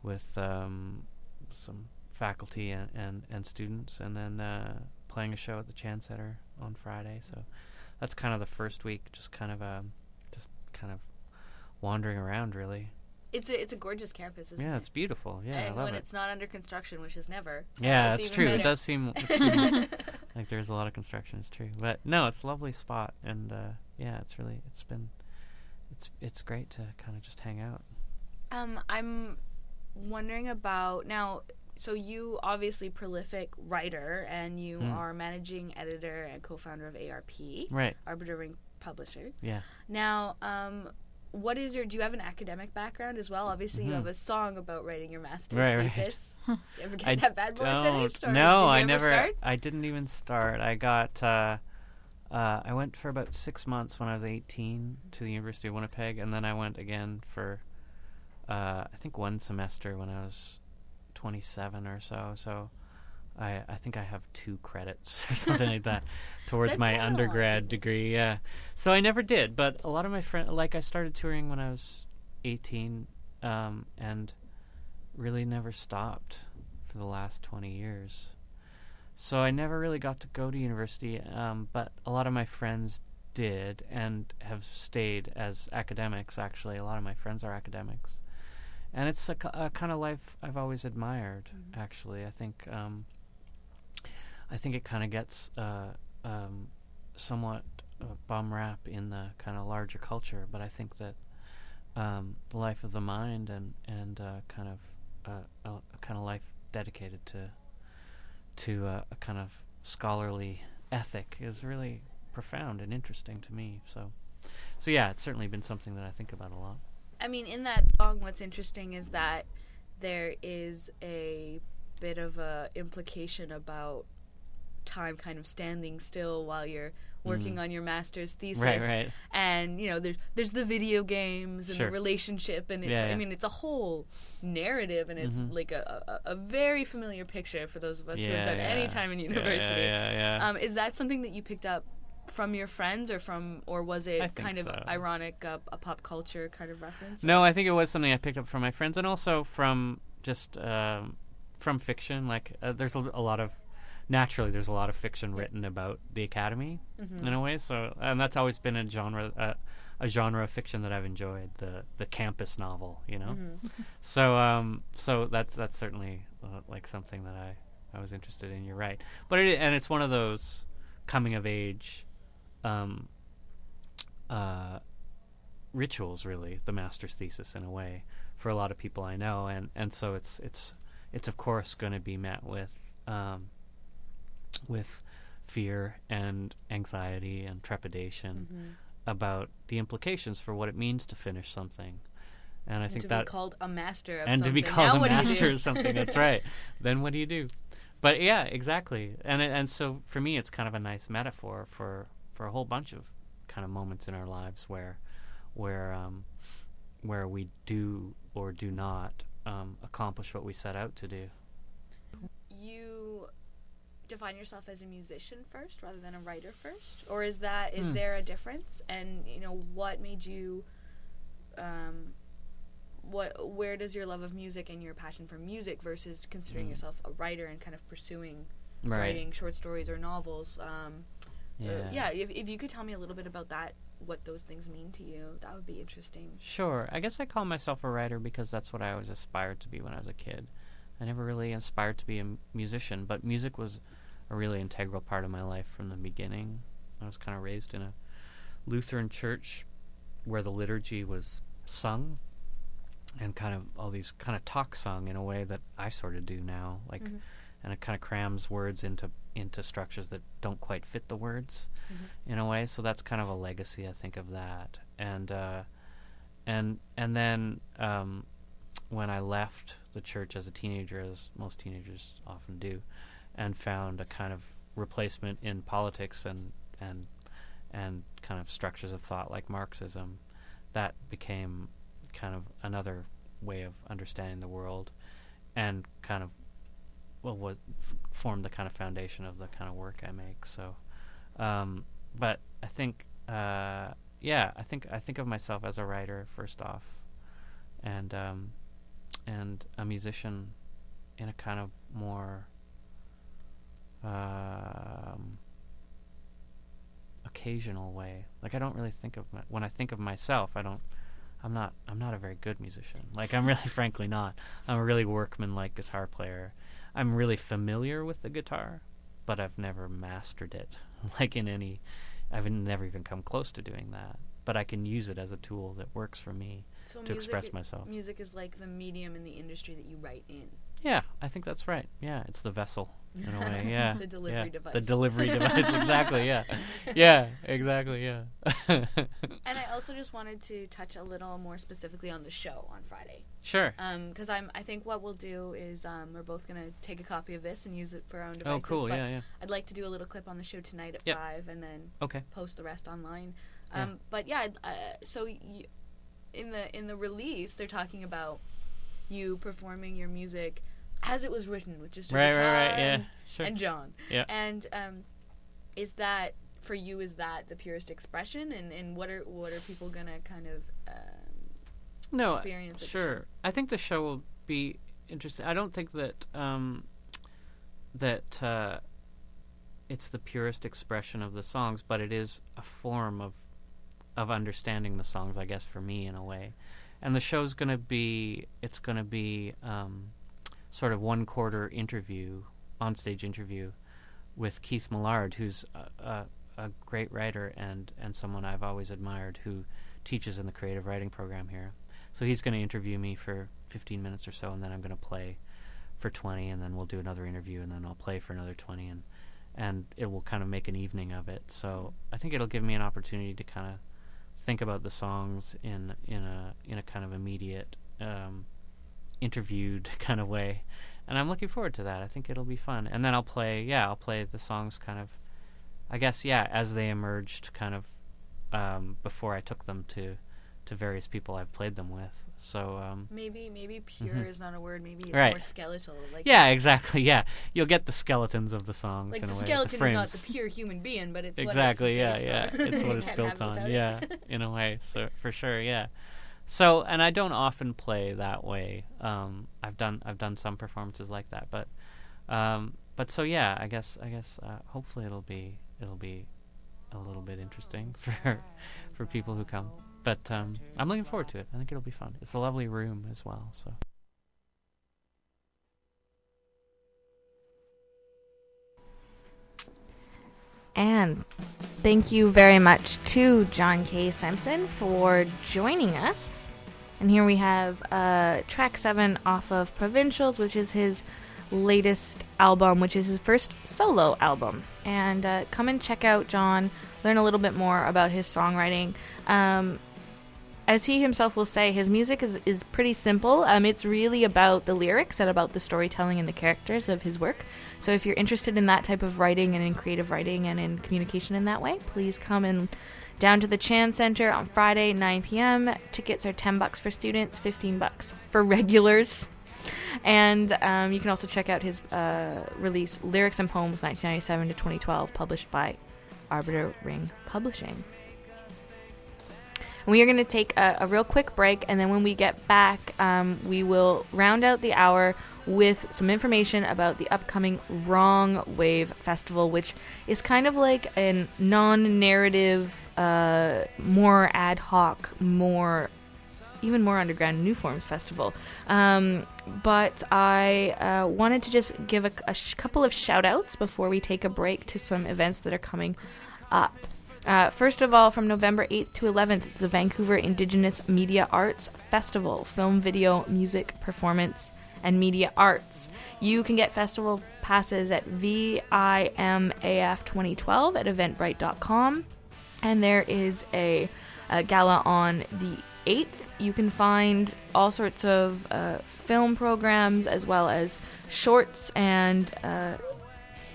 with um, some faculty and, and, and students, and then uh, playing a show at the Chan Center on Friday. So that's kind of the first week, just kind of um, just kind of wandering around, really. It's a it's a gorgeous campus, isn't Yeah, it? it's beautiful. Yeah, and I love when it. it's not under construction, which is never. Yeah, it's that's true. It does seem, it seem like there's a lot of construction. It's true, but no, it's a lovely spot, and uh, yeah, it's really it's been it's it's great to kind of just hang out. Um, I'm wondering about now. So you obviously prolific writer, and you Mm. are managing editor and co-founder of ARP, Right. Arbeiter Ring Publisher. Yeah. Now, um, what is your? Do you have an academic background as well? Obviously, you Mhm. have a song about writing your master's Right, right. thesis. Did you ever get I that bad boy finished? No, did you I never. Start? I didn't even start. I got. Uh, uh, I went for about six months when I was 18 to the University of Winnipeg, and then I went again for, uh, I think one semester when I was 27 or so. So, I I think I have two credits or something like that towards That's my lot. undergrad degree. Yeah. So I never did, but a lot of my friends, like I started touring when I was 18, um, and really never stopped for the last 20 years. So I never really got to go to university, um, but a lot of my friends did and have stayed as academics, actually. A lot of my friends are academics. And it's a, a kind of life I've always admired, actually. I think um, I think it kind of gets uh, um, somewhat uh, bum rap in the kind of larger culture, but I think that um, the life of the mind and and uh, kind of uh, a, a kind of life dedicated to to uh, a kind of scholarly ethic is really profound and interesting to me. So, so yeah, it's certainly been something that I think about a lot. I mean, in that song, what's interesting is that there is a bit of a implication about time kind of standing still while you're working Mm. on your master's thesis. Right, right. And you know, there's there's the video games and Sure. the relationship, and it's Yeah, I mean, it's a whole narrative, and it's Mhm. like a, a a very familiar picture for those of us who have Yeah, done any time in Yeah, yeah, university. yeah, yeah. Um, is that something that you picked up? From your friends, or from, or was it kind of ironic, uh, a pop culture kind of reference? No, I think it was something I picked up from my friends, and also from just um, from fiction. Like, uh, there's a, a lot of naturally, there's a lot of fiction written about the academy Mhm. in a way. So, and that's always been a genre, uh, a genre of fiction that I've enjoyed the the campus novel. You know, Mhm. so um, so that's that's certainly uh, like something that I I was interested in. You're right, but it, and it's one of those coming of age um, uh, rituals really the master's thesis in a way for a lot of people I know. And and so it's it's it's of course going to be met with um, with fear and anxiety and trepidation Mhm. about the implications for what it means to finish something. And I And think to that be called a master of and to be called Now a what do you master of something that's right. Then what do you do? But yeah exactly. And and so for me it's kind of a nice metaphor for for a whole bunch of kind of moments in our lives where where um where we do or do not um accomplish what we set out to do you define yourself as a musician first rather than a writer first or is that is Hmm. there a difference and you know what made you um what where does your love of music and your passion for music versus considering Mm. yourself a writer and kind of pursuing Right. writing short stories or novels um Yeah. yeah if, if you could tell me a little bit about that what those things mean to you that would be interesting Sure. I guess I call myself a writer because that's what I always aspired to be when I was a kid. I never really aspired to be a m- musician, but music was a really integral part of my life from the beginning. I was kind of raised in a Lutheran church where the liturgy was sung and kind of all these kind of talk sung in a way that I sort of do now like Mhm. and it kind of crams words into into structures that don't quite fit the words Mhm. in a way so that's kind of a legacy I think of that and uh and and then um when I left the church as a teenager as most teenagers often do and found a kind of replacement in politics and and and kind of structures of thought like Marxism that became kind of another way of understanding the world and kind of well what f- formed the kind of foundation of the kind of work I make so um but I think uh yeah I think I think of myself as a writer first off and um and a musician in a kind of more um occasional way like I don't really think of my, when I think of myself I don't I'm not I'm not a very good musician. Like I'm really frankly not. I'm a really workman-like guitar player. I'm really familiar with the guitar, but I've never mastered it. Like in any I've never even come close to doing that. But I can use it as a tool that works for me so to express myself. music is like the medium in the industry that you write in Yeah, I think that's right. Yeah, it's the vessel in a way. Yeah, The delivery yeah. device. The delivery device. Exactly. Yeah. Yeah. Exactly. Yeah. And I also just wanted to touch a little more specifically on the show on Friday. Sure. Because I'm, I think what we'll do is um, we're both gonna take a copy of this and use it for our own devices. Oh, devices. cool, yeah, yeah. I'd like to do a little clip on the show tonight at Yep. five, and then Okay. post the rest online. Yeah. Um, But yeah, uh, so y- in the in the release, they're talking about you performing your music as it was written with just a Right, right, guitar right, yeah, and, sure. and John. Yeah. And um, is that for you? Is that the purest expression? And, and what are what are people gonna kind of um, no, experience? sure. I think the show will be interesting. I don't think that um, that uh, it's the purest expression of the songs, but it is a form of of understanding the songs, I guess, for me in a way. And the show's going to be it's going to be um, sort of one quarter interview, onstage interview with Keith Maillard, who's a, a, a great writer and and someone I've always admired who teaches in the creative writing program here. So he's going to interview me for 15 minutes or so, and then I'm going to play for 20, and then we'll do another interview, and then I'll play for another 20, and and it will kind of make an evening of it. So I think it'll give me an opportunity to kind of think about the songs in in a in a kind of immediate um, interviewed kind of way, and I'm looking forward to that. I think it'll be fun, and then I'll play yeah I'll play the songs kind of I guess yeah as they emerged kind of um, before I took them to to various people I've played them with. So um, Maybe maybe pure Mhm. is not a word. Maybe it's Right. more skeletal. Like yeah, exactly. Yeah, you'll get the skeletons of the songs Like in the a way. skeleton the is not the pure human being, but it's exactly. Yeah, yeah. it's what it's built it on. Yeah, in a way. So for sure. Yeah. So and I don't often play that way. Um, I've done I've done some performances like that, but um, but so yeah. I guess I guess uh, hopefully it'll be it'll be a little bit interesting for for people who come. But um, I'm looking forward to it. I think it'll be fun. It's a lovely room as well. So. And thank you very much to John K. Simpson for joining us. And here we have uh, track seven off of Provincials, which is his latest album, which is his first solo album. And uh, come and check out John, learn a little bit more about his songwriting. Um, as he himself will say, his music is, is pretty simple. Um, it's really about the lyrics and about the storytelling and the characters of his work. So if you're interested in that type of writing and in creative writing and in communication in that way, please come and down to the Chan Center on Friday, 9 p.m. Tickets are 10 bucks for students, 15 bucks for regulars. And um, you can also check out his uh, release, Lyrics and Poems 1997 to 2012, published by Arbeiter Ring Publishing. We are going to take a, a, real quick break, and then when we get back, um, we will round out the hour with some information about the upcoming Wrong Wave Festival, which is kind of like a non narrative, uh, more ad hoc, more even more underground new forms festival. Um, but I uh, wanted to just give a, a sh- couple of shout outs before we take a break to some events that are coming up. Uh, first of all, from November 8th to 11th, it's the Vancouver Indigenous Media Arts Festival, film, video, music, performance, and media arts. You can get festival passes at VIMAF 2012 at eventbrite.com. And there is a, a gala on the 8th. You can find all sorts of uh, film programs as well as shorts and uh,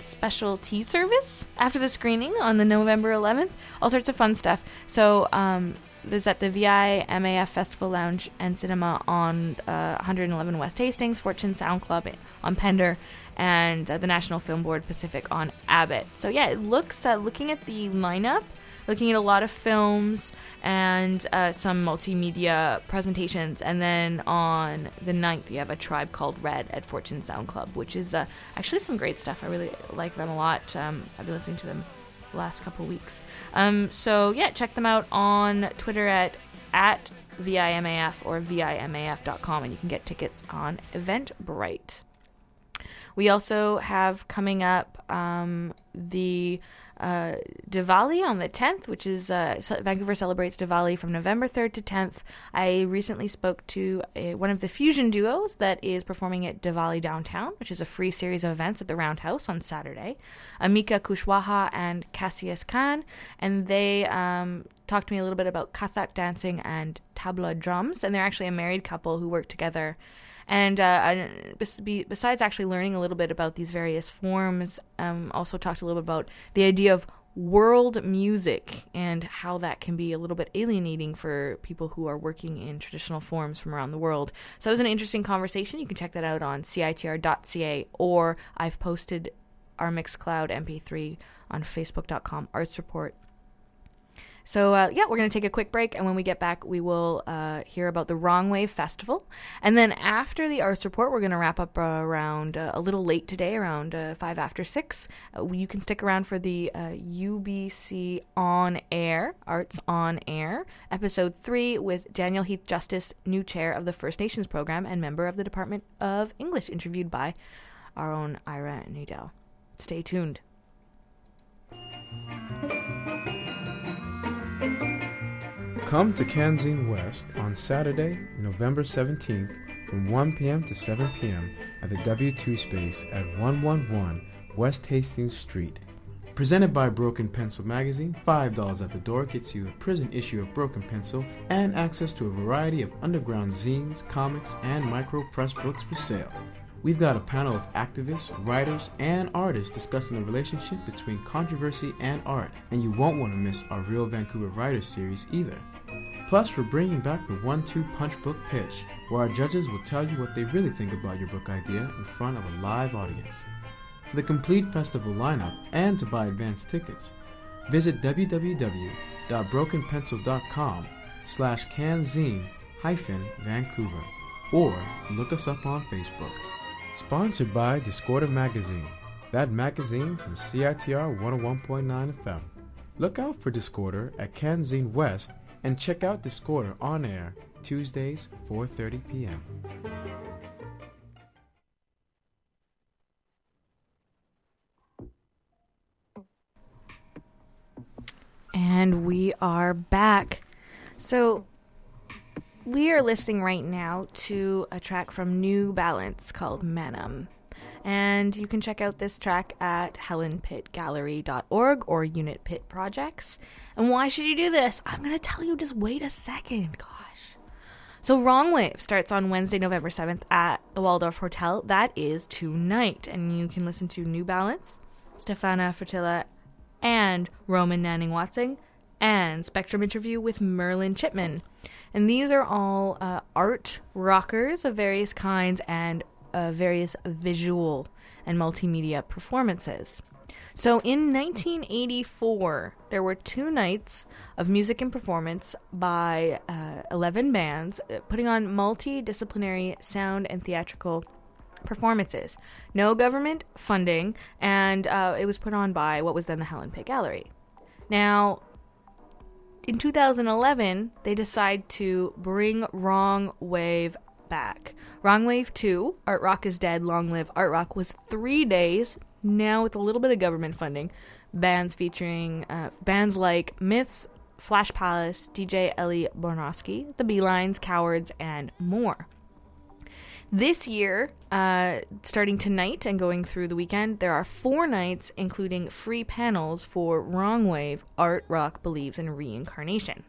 special tea service after the screening on the November 11th. All sorts of fun stuff. So um, there's at the VI MAF Festival Lounge and Cinema on uh, 111 West Hastings, Fortune Sound Club on Pender, and uh, the National Film Board Pacific on Abbott. So yeah, it looks uh, looking at the lineup looking at a lot of films and uh, some multimedia presentations. And then on the 9th, you have a tribe called Red at Fortune Sound Club, which is uh, actually some great stuff. I really like them a lot. Um, I've been listening to them the last couple weeks. Um, so yeah, check them out on Twitter at at VIMAF or VIMAF.com, and you can get tickets on Eventbrite. We also have coming up um, the uh, Diwali on the 10th, which is uh, Vancouver celebrates Diwali from November 3rd to 10th. I recently spoke to a, one of the fusion duos that is performing at Diwali Downtown, which is a free series of events at the Roundhouse on Saturday. Amika Kushwaha and Cassius Khan, and they um, talked to me a little bit about Kathak dancing and tabla drums, and they're actually a married couple who work together and uh, besides actually learning a little bit about these various forms, um, also talked a little bit about the idea of world music and how that can be a little bit alienating for people who are working in traditional forms from around the world. So it was an interesting conversation. You can check that out on citr.ca or I've posted our Mixcloud MP3 on facebook.com arts report so, uh, yeah, we're going to take a quick break. And when we get back, we will uh, hear about the Wrong Wave Festival. And then after the arts report, we're going to wrap up uh, around uh, a little late today, around uh, five after six. Uh, you can stick around for the UBC On Air, Arts On Air, episode three with Daniel Heath Justice, new chair of the First Nations program and member of the Department of English, interviewed by our own Ira Nadel. Stay tuned. Come to Canzine West on Saturday, November 17th from 1 p.m. to 7 p.m. at the W2 space at 111 West Hastings Street. Presented by Broken Pencil Magazine, $5 at the door gets you a prison issue of Broken Pencil and access to a variety of underground zines, comics, and micro press books for sale. We've got a panel of activists, writers, and artists discussing the relationship between controversy and art, and you won't want to miss our Real Vancouver Writers series either. Plus, we're bringing back the one-two punch book pitch, where our judges will tell you what they really think about your book idea in front of a live audience. For the complete festival lineup and to buy advance tickets, visit www.brokenpencil.com slash canzine hyphen Vancouver or look us up on Facebook. Sponsored by Discorder Magazine, that magazine from CITR 101.9 FM. Look out for Discorder at Canzine West and check out Discorder on air Tuesdays 4:30 p.m. And we are back. So, we are listening right now to a track from New Balance called Manum. And you can check out this track at helenpittgallery.org or Unit Pitt Projects. And why should you do this? I'm going to tell you, just wait a second. Gosh. So, Wrong Wave starts on Wednesday, November 7th at the Waldorf Hotel. That is tonight. And you can listen to New Balance, Stefana Fertilla, and Roman Nanning Watson, and Spectrum interview with Merlin Chipman. And these are all uh, art rockers of various kinds and uh, various visual and multimedia performances. So in 1984, there were two nights of music and performance by uh, 11 bands uh, putting on multidisciplinary sound and theatrical performances. No government funding, and uh, it was put on by what was then the Helen Pitt Gallery. Now, in 2011, they decide to bring Wrong Wave back. Wrong Wave 2, Art Rock is Dead, Long Live Art Rock, was three days, now with a little bit of government funding. Bands featuring uh, bands like Myths, Flash Palace, DJ Ellie Bornowski, The Beelines, Cowards, and more. This year, uh, starting tonight and going through the weekend, there are four nights, including free panels for Wrong Wave, Art Rock Believes in Reincarnation.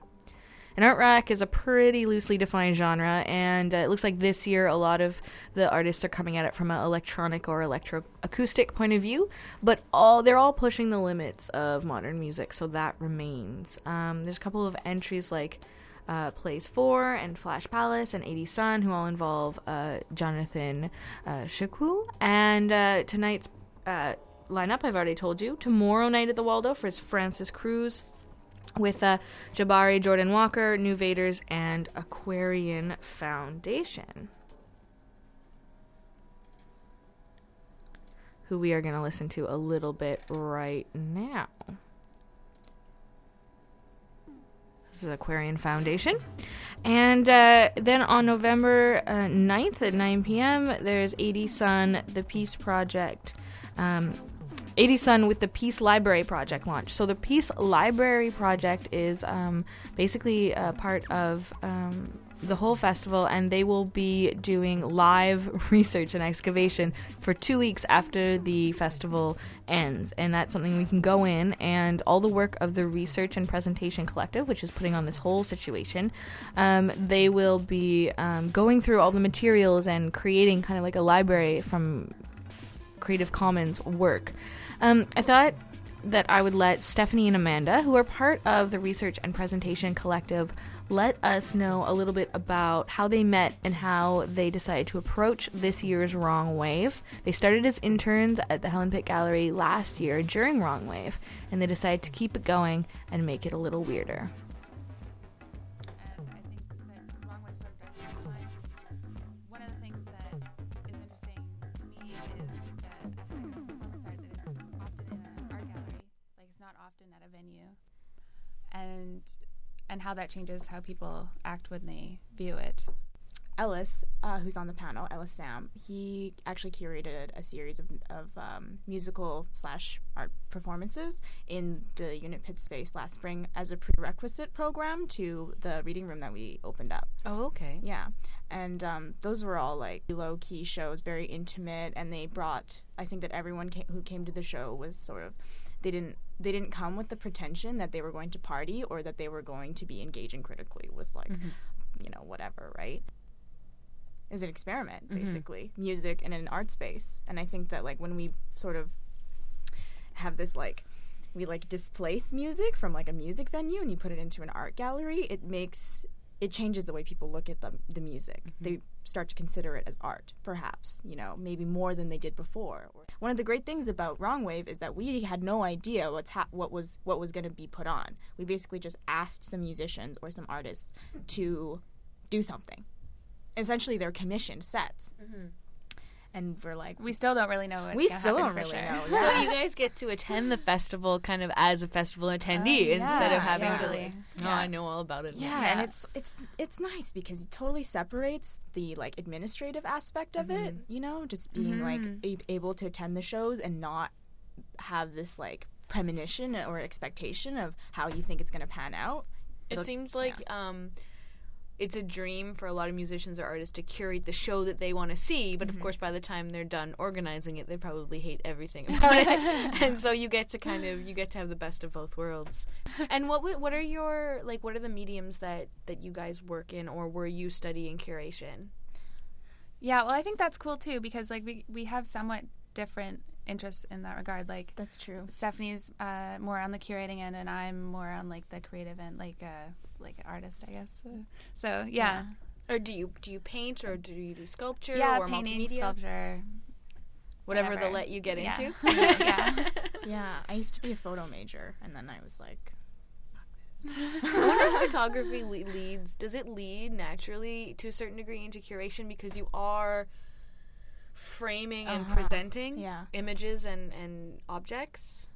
And art rock is a pretty loosely defined genre, and uh, it looks like this year a lot of the artists are coming at it from an electronic or electroacoustic point of view. But all they're all pushing the limits of modern music, so that remains. Um, there's a couple of entries like uh, Plays 4 and Flash Palace and 80 Sun, who all involve uh, Jonathan uh, Choucault. And uh, tonight's uh, lineup, I've already told you. Tomorrow night at the Waldorf is Francis Cruz with uh, Jabari, Jordan Walker, New Vaders, and Aquarian Foundation. Who we are going to listen to a little bit right now. This is Aquarian Foundation. And uh, then on November uh, 9th at 9 p.m., there's 80 Sun, The Peace Project. Um, 80 Sun with the Peace Library Project launch. So the Peace Library Project is um, basically a part of um, the whole festival, and they will be doing live research and excavation for two weeks after the festival ends. And that's something we can go in, and all the work of the Research and Presentation Collective, which is putting on this whole situation, um, they will be um, going through all the materials and creating kind of like a library from Creative Commons work. Um, I thought that I would let Stephanie and Amanda, who are part of the Research and Presentation Collective, let us know a little bit about how they met and how they decided to approach this year's Wrong Wave. They started as interns at the Helen Pitt Gallery last year during Wrong Wave, and they decided to keep it going and make it a little weirder. And and how that changes how people act when they view it. Ellis, uh, who's on the panel, Ellis Sam, he actually curated a series of, of um, musical slash art performances in the Unit Pitt space last spring as a prerequisite program to the reading room that we opened up. Oh, okay. Yeah, and um, those were all like low key shows, very intimate, and they brought. I think that everyone came, who came to the show was sort of they didn't they didn't come with the pretension that they were going to party or that they were going to be engaging critically with like Mhm. you know whatever right it was an experiment Mhm. basically music in an art space and i think that like when we sort of have this like we like displace music from like a music venue and you put it into an art gallery it makes it changes the way people look at the, the music. Mm-hmm. They start to consider it as art perhaps you know maybe more than they did before. One of the great things about wrong wave is that we had no idea what's ha- what was what was going to be put on. We basically just asked some musicians or some artists to do something. Essentially they're commissioned sets mm-hmm. And we're like We still don't really know what's we gonna still don't for really sure. know So you guys get to attend the festival kind of as a festival attendee Uh, instead of yeah, having totally. to. Oh, I know all about it. now. Yeah, and it's it's it's nice because it totally separates the like administrative aspect of it. You know, just being like Mhm. a- able to attend the shows and not have this like premonition or expectation of how you think it's going to pan out. It It'll- seems like um, it's a dream for a lot of musicians or artists to curate the show that they want to see, but of mm-hmm. course, by the time they're done organizing it, they probably hate everything about it, and so you get to kind of you get to have the best of both worlds. And what what are your like what are the mediums that that you guys work in, or were you studying curation? Yeah, well, I think that's cool too because like we we have somewhat different interests in that regard. Like that's true. Stephanie's uh, more on the curating end, and I'm more on like the creative end, like uh, like an artist, I guess. So, so yeah. Or do you do you paint or do you do sculpture Yeah, or painting, multimedia? sculpture, Whatever, whatever. they'll let you get Yeah. into. yeah. yeah, I used to be a photo major, and then I was like, I wonder if photography le- leads. Does it lead naturally to a certain degree into curation because you are framing and Uh-huh. presenting Yeah. images and and objects?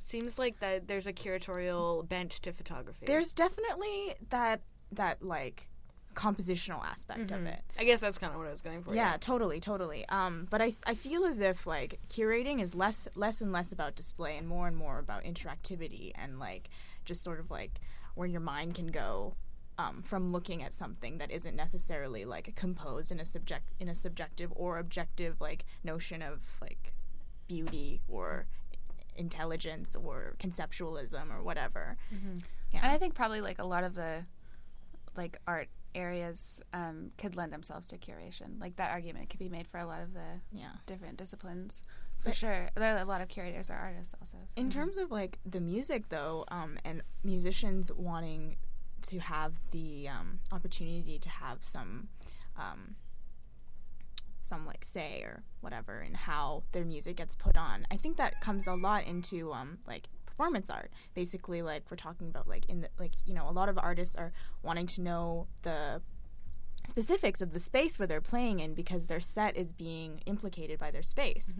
Seems like that there's a curatorial bent to photography. there's definitely that that like compositional aspect of Mhm. it. I guess that's kind of what I was going for. Yeah, totally, totally. Um, but I I feel as if like curating is less less and less about display and more and more about interactivity and like just sort of like where your mind can go um, from looking at something that isn't necessarily like composed in a subject in a subjective or objective like notion of like beauty or intelligence or conceptualism or whatever. Yeah. And I think probably like a lot of the like art areas um, could lend themselves to curation. Like that argument could be made for a lot of the Yeah. different disciplines. For But- sure. There are a lot of curators are artists also. so- In terms of like the music, though, um, and musicians wanting to have the um, opportunity to have some, um, some like say or whatever in how their music gets put on, I think that comes a lot into um, like performance art. Basically, like we're talking about like in the like you know a lot of artists are wanting to know the specifics of the space where they're playing in because their set is being implicated by their space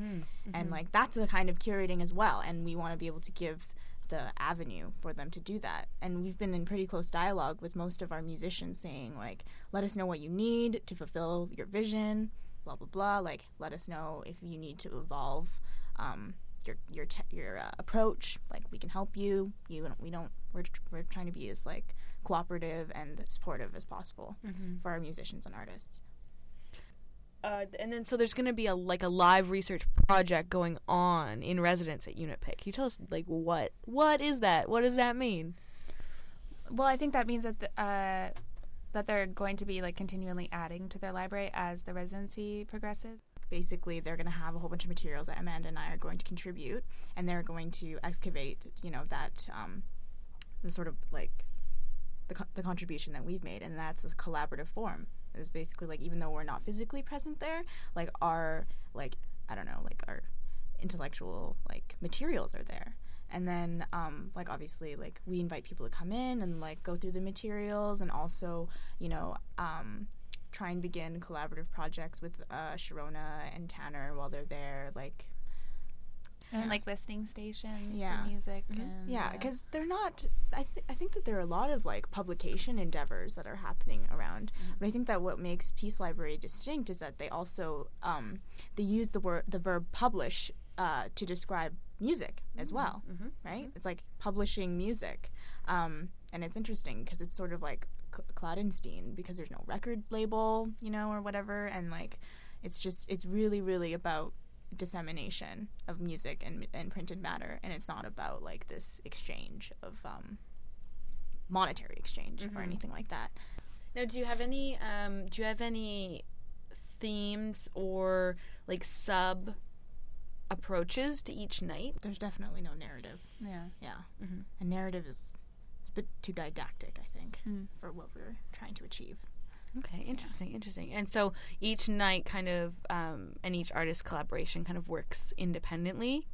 and Mhm. like that's a kind of curating as well and we want to be able to give the avenue for them to do that. And we've been in pretty close dialogue with most of our musicians saying like let us know what you need to fulfill your vision blah blah blah. Like let us know if you need to evolve um, your your te- your uh, approach. Like we can help you. You don't- we don't we're, tr- we're trying to be as like cooperative and supportive as possible Mhm. for our musicians and artists Uh, and then so there's going to be a like a live research project going on in residence at Unit Pitt. Can you tell us like what what is that? What does that mean? Well, I think that means that the, uh, that they're going to be like continually adding to their library as the residency progresses. basically they're going to have a whole bunch of materials that Amanda and I are going to contribute, and they're going to excavate, you know, that um, the sort of like the co- the contribution that we've made, and that's a collaborative form. It's basically like even though we're not physically present there, like our like I don't know, like our intellectual like materials are there. And then, um, like obviously, like we invite people to come in and like go through the materials, and also, you know, um, try and begin collaborative projects with uh, Sharona and Tanner while they're there. Like, And like listening stations Yeah. for music. Mm-hmm. And, yeah, because they're not. I th- I think that there are a lot of like publication endeavors that are happening around. But I think that what makes Peace Library distinct is that they also um, they use the word the verb publish uh, to describe music as well, Mhm. right? It's like publishing music, um, and it's interesting because it's sort of like Cl- Claudenstein because there's no record label, you know, or whatever, and like it's just it's really really about dissemination of music and, and printed matter and it's not about like this exchange of um, monetary exchange or Mhm. anything like that Now, do you have any um, do you have any themes or like sub approaches to each night? there's definitely no narrative Yeah. yeah Mhm. a narrative is a bit too didactic i think Mm. for what we're trying to achieve Okay, interesting, interesting. And so each night, kind of, um, and each artist collaboration kind of works independently,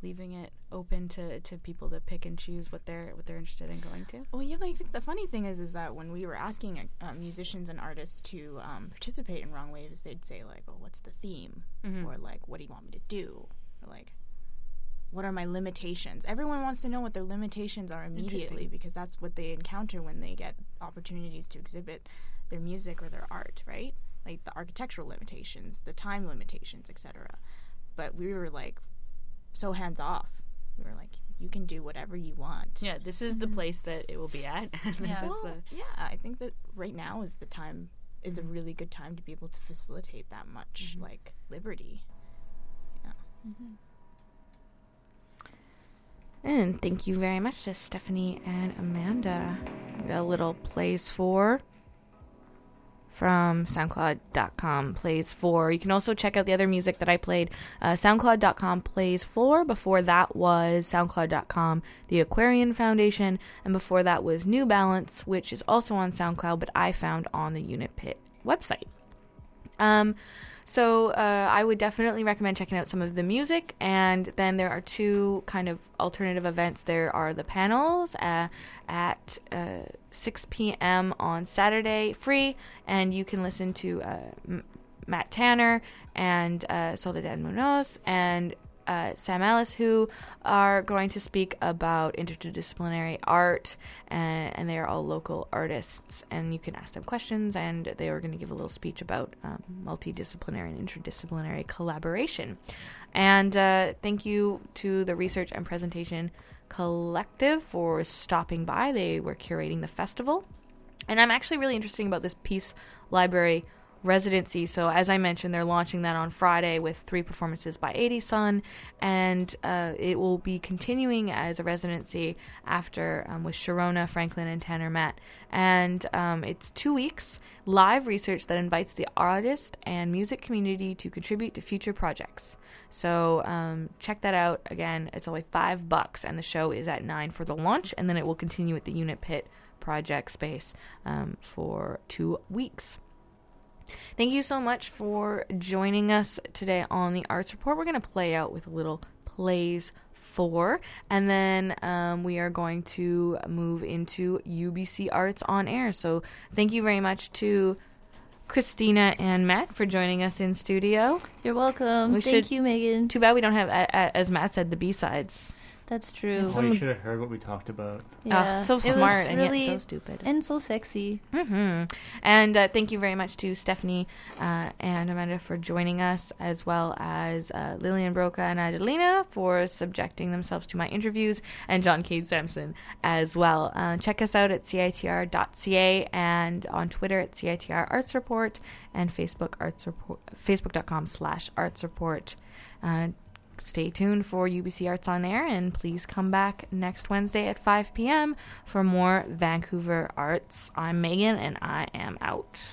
leaving it open to, to people to pick and choose what they're what they're interested in going to. Well, yeah, I think the funny thing is, is that when we were asking uh, musicians and artists to um, participate in Wrong Waves, they'd say like, "Oh, what's the theme?" Mhm. or like, "What do you want me to do?" or like, "What are my limitations?" Everyone wants to know what their limitations are immediately because that's what they encounter when they get opportunities to exhibit their music or their art, right? Like the architectural limitations, the time limitations, etc. But we were like so hands off. We were like, you can do whatever you want. Yeah, this is the mm-hmm. place that it will be at. this Yeah. is Well, the yeah, I think that right now is the time is a mm-hmm. really good time to be able to facilitate that much mm-hmm. like liberty. Yeah. And thank you very much to Stephanie and Amanda. A little plays for from SoundCloud.com plays for. You can also check out the other music that I played. Uh, SoundCloud.com plays for. Before that was SoundCloud.com, the Aquarian Foundation, and before that was New Balance, which is also on SoundCloud, but I found on the Unit Pitt website. Um, so uh, I would definitely recommend checking out some of the music, and then there are two kind of alternative events. There are the panels uh, at uh, 6 p.m. on Saturday, free, and you can listen to uh, M- Matt Tanner and uh, Soledad Munoz and uh, Sam Ellis, who are going to speak about interdisciplinary art, and, and they are all local artists. And you can ask them questions, and they are going to give a little speech about um, multidisciplinary and interdisciplinary collaboration. And uh, thank you to the Research and Presentation Collective for stopping by. They were curating the festival. And I'm actually really interested about this Peace Library residency. So, as I mentioned, they're launching that on Friday with three performances by 80 Sun, and uh, it will be continuing as a residency after um, with Sharona, Franklin, and Tanner Matt. And um, it's two weeks live research that invites the artist and music community to contribute to future projects. So um, check that out. Again, it's only five bucks, and the show is at nine for the launch, and then it will continue at the Unit Pitt project space um, for two weeks. Thank you so much for joining us today on the Arts Report. We're going to play out with a little plays for, and then um, we are going to move into UBC Arts on Air. So thank you very much to Christina and Matt for joining us in studio. You're welcome. Thank you, Megan. Too bad we don't have, as Matt said, the B sides. That's true. Well, you should have heard what we talked about. Yeah. so It was smart and yet so stupid. And so sexy. hmm And uh, thank you very much to Stephanie uh, and Amanda for joining us, as well as uh, Lillian Broca and Adelina for subjecting themselves to my interviews, and John K. Sampson as well. Uh, check us out at citr.ca and on Twitter at citr arts report and Facebook arts report facebook.com slash arts report. Stay tuned for UBC Arts on Air and please come back next Wednesday at 5 p.m. for more Vancouver Arts. I'm Megan and I am out.